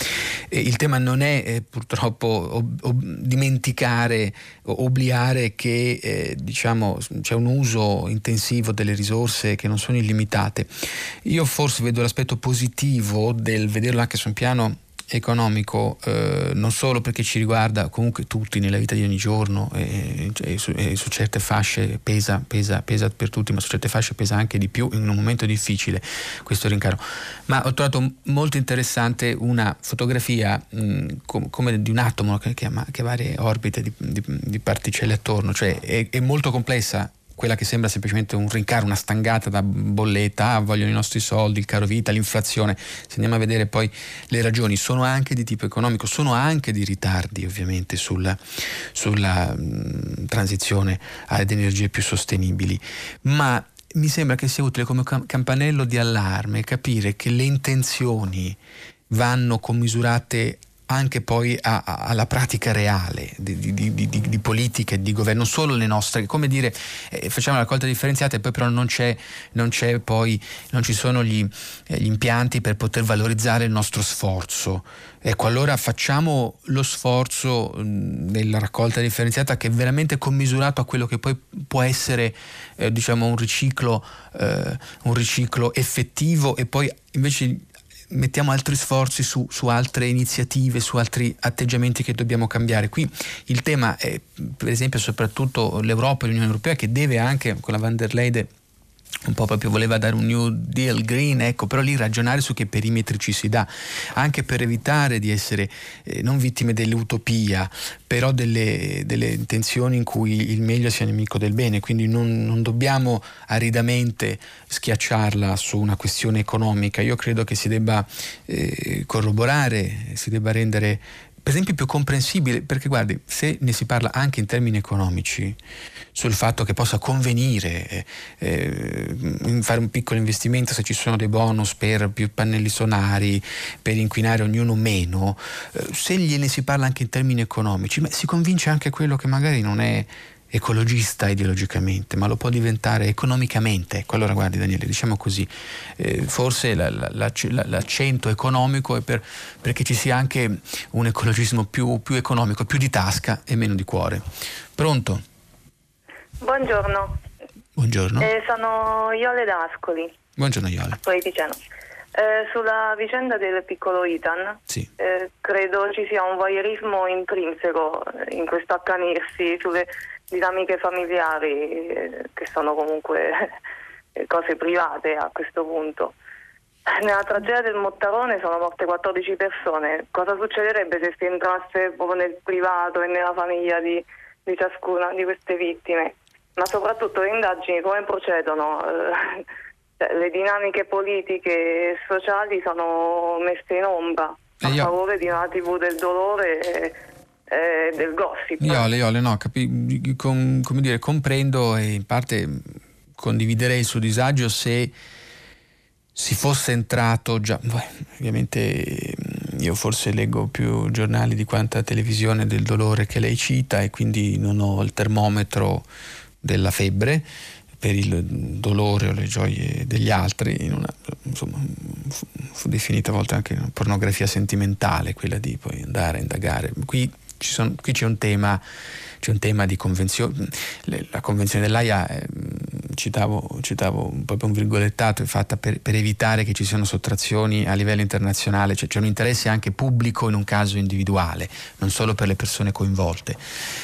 E il tema non è eh, purtroppo ob- ob- dimenticare obliare che eh, diciamo, c'è un uso intensivo delle risorse che non sono illimitate. Io forse vedo l'aspetto positivo del vederlo anche su un piano economico eh, non solo perché ci riguarda comunque tutti nella vita di ogni giorno e, e, su, e, su, certe fasce pesa, pesa, pesa per tutti ma su certe fasce pesa anche di più in un momento difficile questo rincaro. Ma ho trovato molto interessante una fotografia mh, com, come di un atomo che, ha varie orbite di, di, di, particelle attorno cioè è, è molto complessa quella che sembra semplicemente un rincaro, una stangata da bolletta, ah, vogliono i nostri soldi, il caro vita, l'inflazione. Se andiamo a vedere poi le ragioni, sono anche di tipo economico, sono anche di ritardi ovviamente sulla, sulla mh, transizione ad energie più sostenibili, ma mi sembra che sia utile come campanello di allarme capire che le intenzioni vanno commisurate anche poi a, a, alla pratica reale di, di, di, di, politica e di governo, solo le nostre, come dire, eh, facciamo la raccolta differenziata e poi però non c'è, non c'è poi, non ci sono gli, eh, gli, impianti per poter valorizzare il nostro sforzo. Ecco, allora facciamo lo sforzo nella raccolta differenziata che è veramente commisurato a quello che poi può essere eh, diciamo un riciclo, eh, un riciclo effettivo e poi invece mettiamo altri sforzi su, su, altre iniziative, su altri atteggiamenti che dobbiamo cambiare. Qui il tema è per esempio soprattutto l'Europa e l'Unione Europea che deve anche con la van der Leyen un po' proprio voleva dare un New Deal green, ecco, però lì ragionare su che perimetri ci si dà, anche per evitare di essere eh, non vittime dell'utopia, però delle, delle, intenzioni in cui il meglio sia nemico del bene, quindi non, non dobbiamo aridamente schiacciarla su una questione economica, io credo che si debba eh, corroborare, si debba rendere per esempio più comprensibile, perché guardi, se ne si parla anche in termini economici, sul fatto che possa convenire eh, eh, fare un piccolo investimento se ci sono dei bonus per più pannelli sonari, per inquinare ognuno meno, eh, se gliene si parla anche in termini economici, si convince anche quello che magari non è ecologista ideologicamente, ma lo può diventare economicamente. Ecco, allora guardi Daniele, diciamo così, eh, forse la, la, la, l'accento economico è per, perché ci sia anche un ecologismo più, più economico, più di tasca e meno di cuore. Pronto? Buongiorno. Buongiorno. Eh, sono Iole D'Ascoli. Buongiorno Iole. Eh, sulla vicenda del piccolo Itan, sì. eh, credo ci sia un voyeurismo intrinseco in questo accanirsi sulle dinamiche familiari, eh, che sono comunque [LAUGHS] cose private a questo punto. Nella tragedia del Mottarone sono morte 14 persone. Cosa succederebbe se si entrasse proprio nel privato e nella famiglia di di ciascuna di queste vittime, ma soprattutto le indagini come procedono. Eh, cioè, le dinamiche politiche e sociali sono messe in ombra a io... favore di una TV del dolore e, e del gossip. Iole, Iole, no, capi, com, come dire, comprendo e in parte condividerei il suo disagio se si fosse entrato già, beh, ovviamente io forse leggo più giornali di quanta televisione del dolore che lei cita e quindi non ho il termometro della febbre per il dolore o le gioie degli altri, una, insomma, fu, fu, definita a volte anche una pornografia sentimentale, quella di poi andare a indagare. Qui, sono, qui c'è un tema c'è un tema di convenzione, la convenzione dell'AIA, eh, citavo, citavo proprio un virgolettato, è fatta per, per, evitare che ci siano sottrazioni a livello internazionale, cioè c'è un interesse anche pubblico in un caso individuale, non solo per le persone coinvolte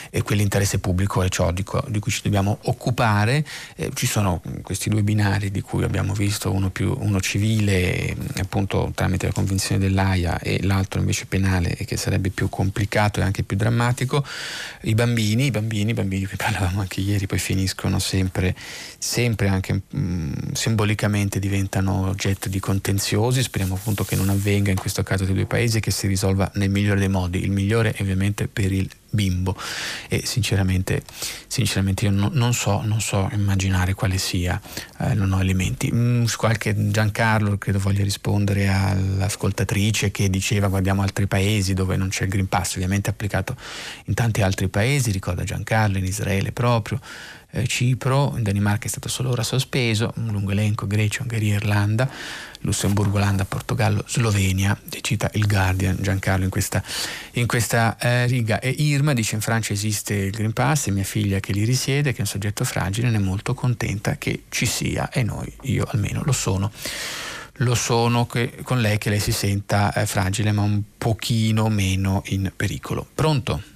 e quell'interesse pubblico è ciò di, di cui ci dobbiamo occupare. Eh, ci sono questi due binari di cui abbiamo visto uno, più, uno civile appunto tramite la convenzione dell'AIA e l'altro invece penale che sarebbe più complicato e anche più drammatico. I bambini bambini, i bambini, bambini che parlavamo anche ieri, poi finiscono sempre, sempre anche mh, mm, simbolicamente diventano oggetto di contenziosi, speriamo appunto che non avvenga in questo caso dei due paesi e che si risolva nel migliore dei modi, il migliore ovviamente per il bimbo e sinceramente, sinceramente io no, non, so, non, so, immaginare quale sia, eh, non ho elementi. Mm, qualche Giancarlo credo voglia rispondere all'ascoltatrice che diceva guardiamo altri paesi dove non c'è il Green Pass, ovviamente applicato in tanti altri paesi, ricorda Giancarlo, in Israele proprio. Eh, Cipro, in Danimarca è stato solo ora sospeso, un lungo elenco, Grecia, Ungheria, Irlanda, Lussemburgo, Olanda, Portogallo, Slovenia, cita il Guardian, Giancarlo in questa, in questa eh, riga. E Irma dice in Francia esiste il Green Pass e mia figlia che lì risiede, che è un soggetto fragile, ne è molto contenta che ci sia e noi, io almeno lo sono lo sono che, con lei che lei si senta eh, fragile ma un pochino meno in pericolo. Pronto?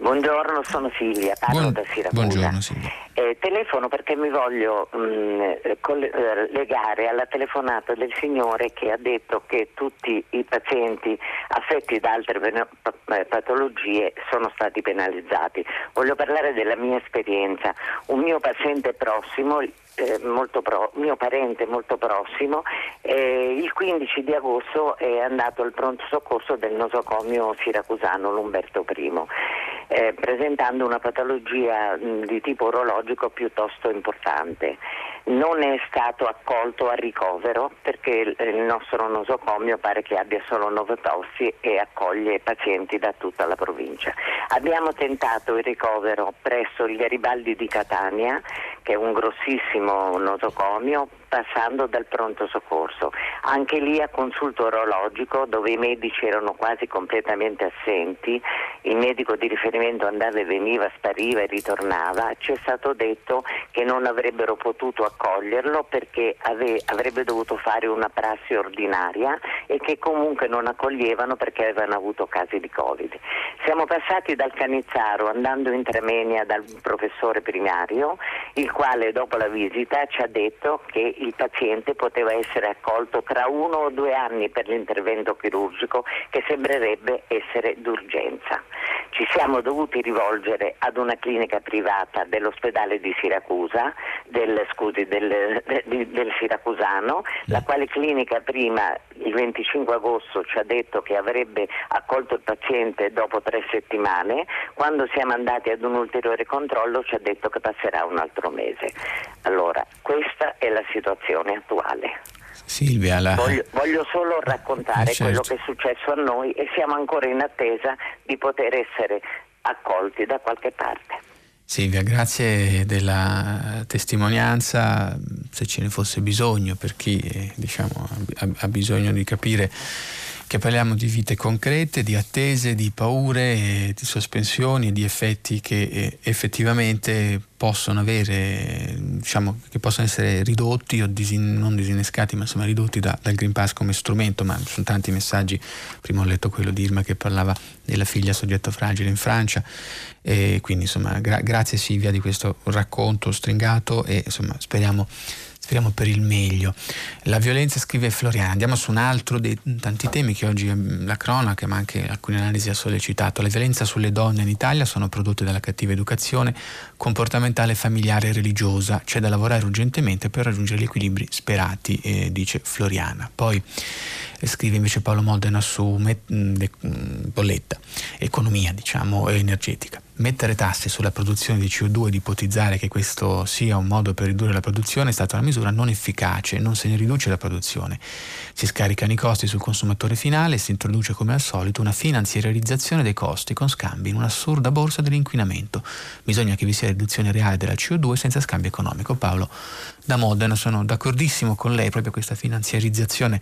Buongiorno, sono Silvia, parlo Buon, da Siracusa. Buongiorno Silvia. Eh, telefono perché mi voglio mh, mm, eh, legare alla telefonata del signore che ha detto che tutti i pazienti affetti da altre eh, patologie sono stati penalizzati. Voglio parlare della mia esperienza. Un mio paziente prossimo, eh, pro- mio parente molto prossimo, eh, il 15 di agosto è andato al pronto soccorso del nosocomio siracusano Lumberto I eh, presentando una patologia mh, di tipo urologico piuttosto importante. Non è stato accolto a ricovero perché il, il nostro nosocomio pare che abbia solo novotossi e accoglie pazienti da tutta la provincia. Abbiamo tentato il ricovero presso il Garibaldi di Catania, che è un grossissimo nosocomio, passando dal pronto soccorso. Anche lì a consulto orologico dove i medici erano quasi completamente assenti, il medico di riferimento andava e veniva, spariva e ritornava, ci è stato detto che non avrebbero potuto accoglierlo perché ave- avrebbe dovuto fare una prassi ordinaria e che comunque non accoglievano perché avevano avuto casi di Covid. Siamo passati dal Canizzaro andando in Tremenia dal professore primario, il quale dopo la visita ci ha detto che il paziente poteva essere accolto tra uno o due anni per l'intervento chirurgico che sembrerebbe essere d'urgenza. Ci siamo dovuti rivolgere ad una clinica privata dell'ospedale di Siracusa, del, scusi, del, del, del Siracusano, la quale clinica prima il 25 agosto ci ha detto che avrebbe accolto il paziente dopo tre settimane, quando siamo andati ad un ulteriore controllo ci ha detto che passerà un altro mese. Allora, questa è la situazione attuale. Silvia, la... voglio, voglio, solo raccontare eh, certo. quello che è successo a noi e siamo ancora in attesa di poter essere accolti da qualche parte. Silvia, grazie della testimonianza, se ce ne fosse bisogno per chi eh, diciamo, ha, ha bisogno di capire che parliamo di vite concrete, di attese, di paure, di sospensioni, di effetti che eh, effettivamente possono avere, diciamo, che possono essere ridotti o disin, non disinnescati, ma insomma ridotti da, dal Green Pass come strumento, ma sono tanti messaggi, prima ho letto quello di Irma che parlava della figlia soggetto fragile in Francia, e quindi insomma gra- grazie Silvia di questo racconto stringato e insomma speriamo speriamo per il meglio. La violenza, scrive Floriana, andiamo su un altro dei tanti temi che oggi mm, la cronaca, ma anche alcune analisi ha sollecitato. La violenza sulle donne in Italia sono prodotte dalla cattiva educazione comportamentale, familiare e religiosa. C'è da lavorare urgentemente per raggiungere gli equilibri sperati, eh, dice Floriana. Poi eh, scrive invece Paolo Modena su mm, mm, bolletta, economia diciamo energetica mettere tasse sulla produzione di CO2 ed ipotizzare che questo sia un modo per ridurre la produzione è stata una misura non efficace, non se ne riduce la produzione. Si scaricano i costi sul consumatore finale e si introduce come al solito una finanziarizzazione dei costi con scambi in un'assurda borsa dell'inquinamento. Bisogna che vi sia riduzione reale della CO2 senza scambio economico. Paolo da Modena sono d'accordissimo con lei, proprio questa finanziarizzazione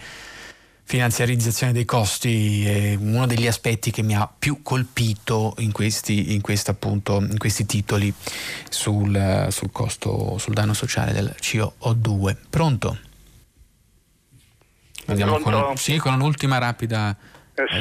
finanziarizzazione dei costi è uno degli aspetti che mi ha più colpito in questi, in appunto, in questi titoli sul, sul, costo, sul danno sociale del CO2. Pronto? Andiamo con, sì, con un'ultima rapida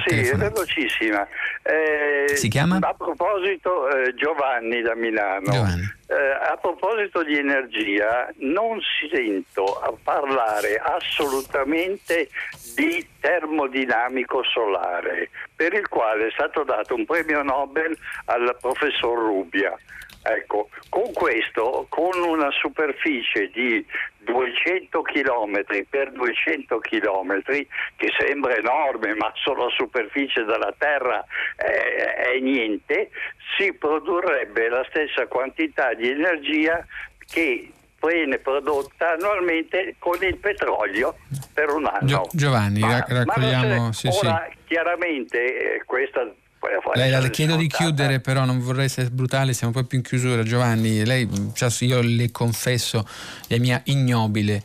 sì, è velocissima. Eh, si chiama? A proposito, eh, Giovanni da Milano. Giovanni. Eh, a proposito di energia, non sento a parlare assolutamente di termodinamico solare, per il quale è stato dato un premio Nobel al professor Rubbia. Ecco, con questo, con una superficie di 200 km per 200 km, che sembra enorme, ma sulla superficie della Terra è, è niente, si produrrebbe la stessa quantità di energia che viene prodotta annualmente con il petrolio per un anno. Gio- Giovanni, ma, raccogliamo... Ma sì, ora, sì. chiaramente, eh, questa lei le chiedo di chiudere, però non vorrei essere brutale, siamo proprio in chiusura. Giovanni, lei, cioè, io le confesso la mia ignobile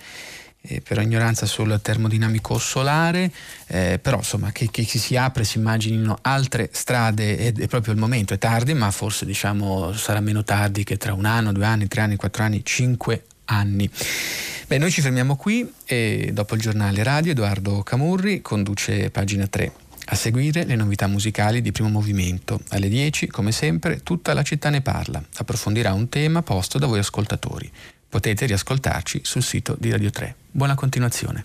eh, per ignoranza sul termodinamico solare, eh, però insomma che, che, si apre, si immaginino altre strade, è, è, proprio il momento, è tardi, ma forse diciamo sarà meno tardi che tra un anno, due anni, tre anni, quattro anni, cinque anni. Beh, noi ci fermiamo qui e dopo il giornale radio Edoardo Camurri conduce pagina 3. A seguire le novità musicali di primo movimento. Alle 10, come sempre, tutta la città ne parla. Approfondirà un tema posto da voi ascoltatori. Potete riascoltarci sul sito di Radio 3. Buona continuazione.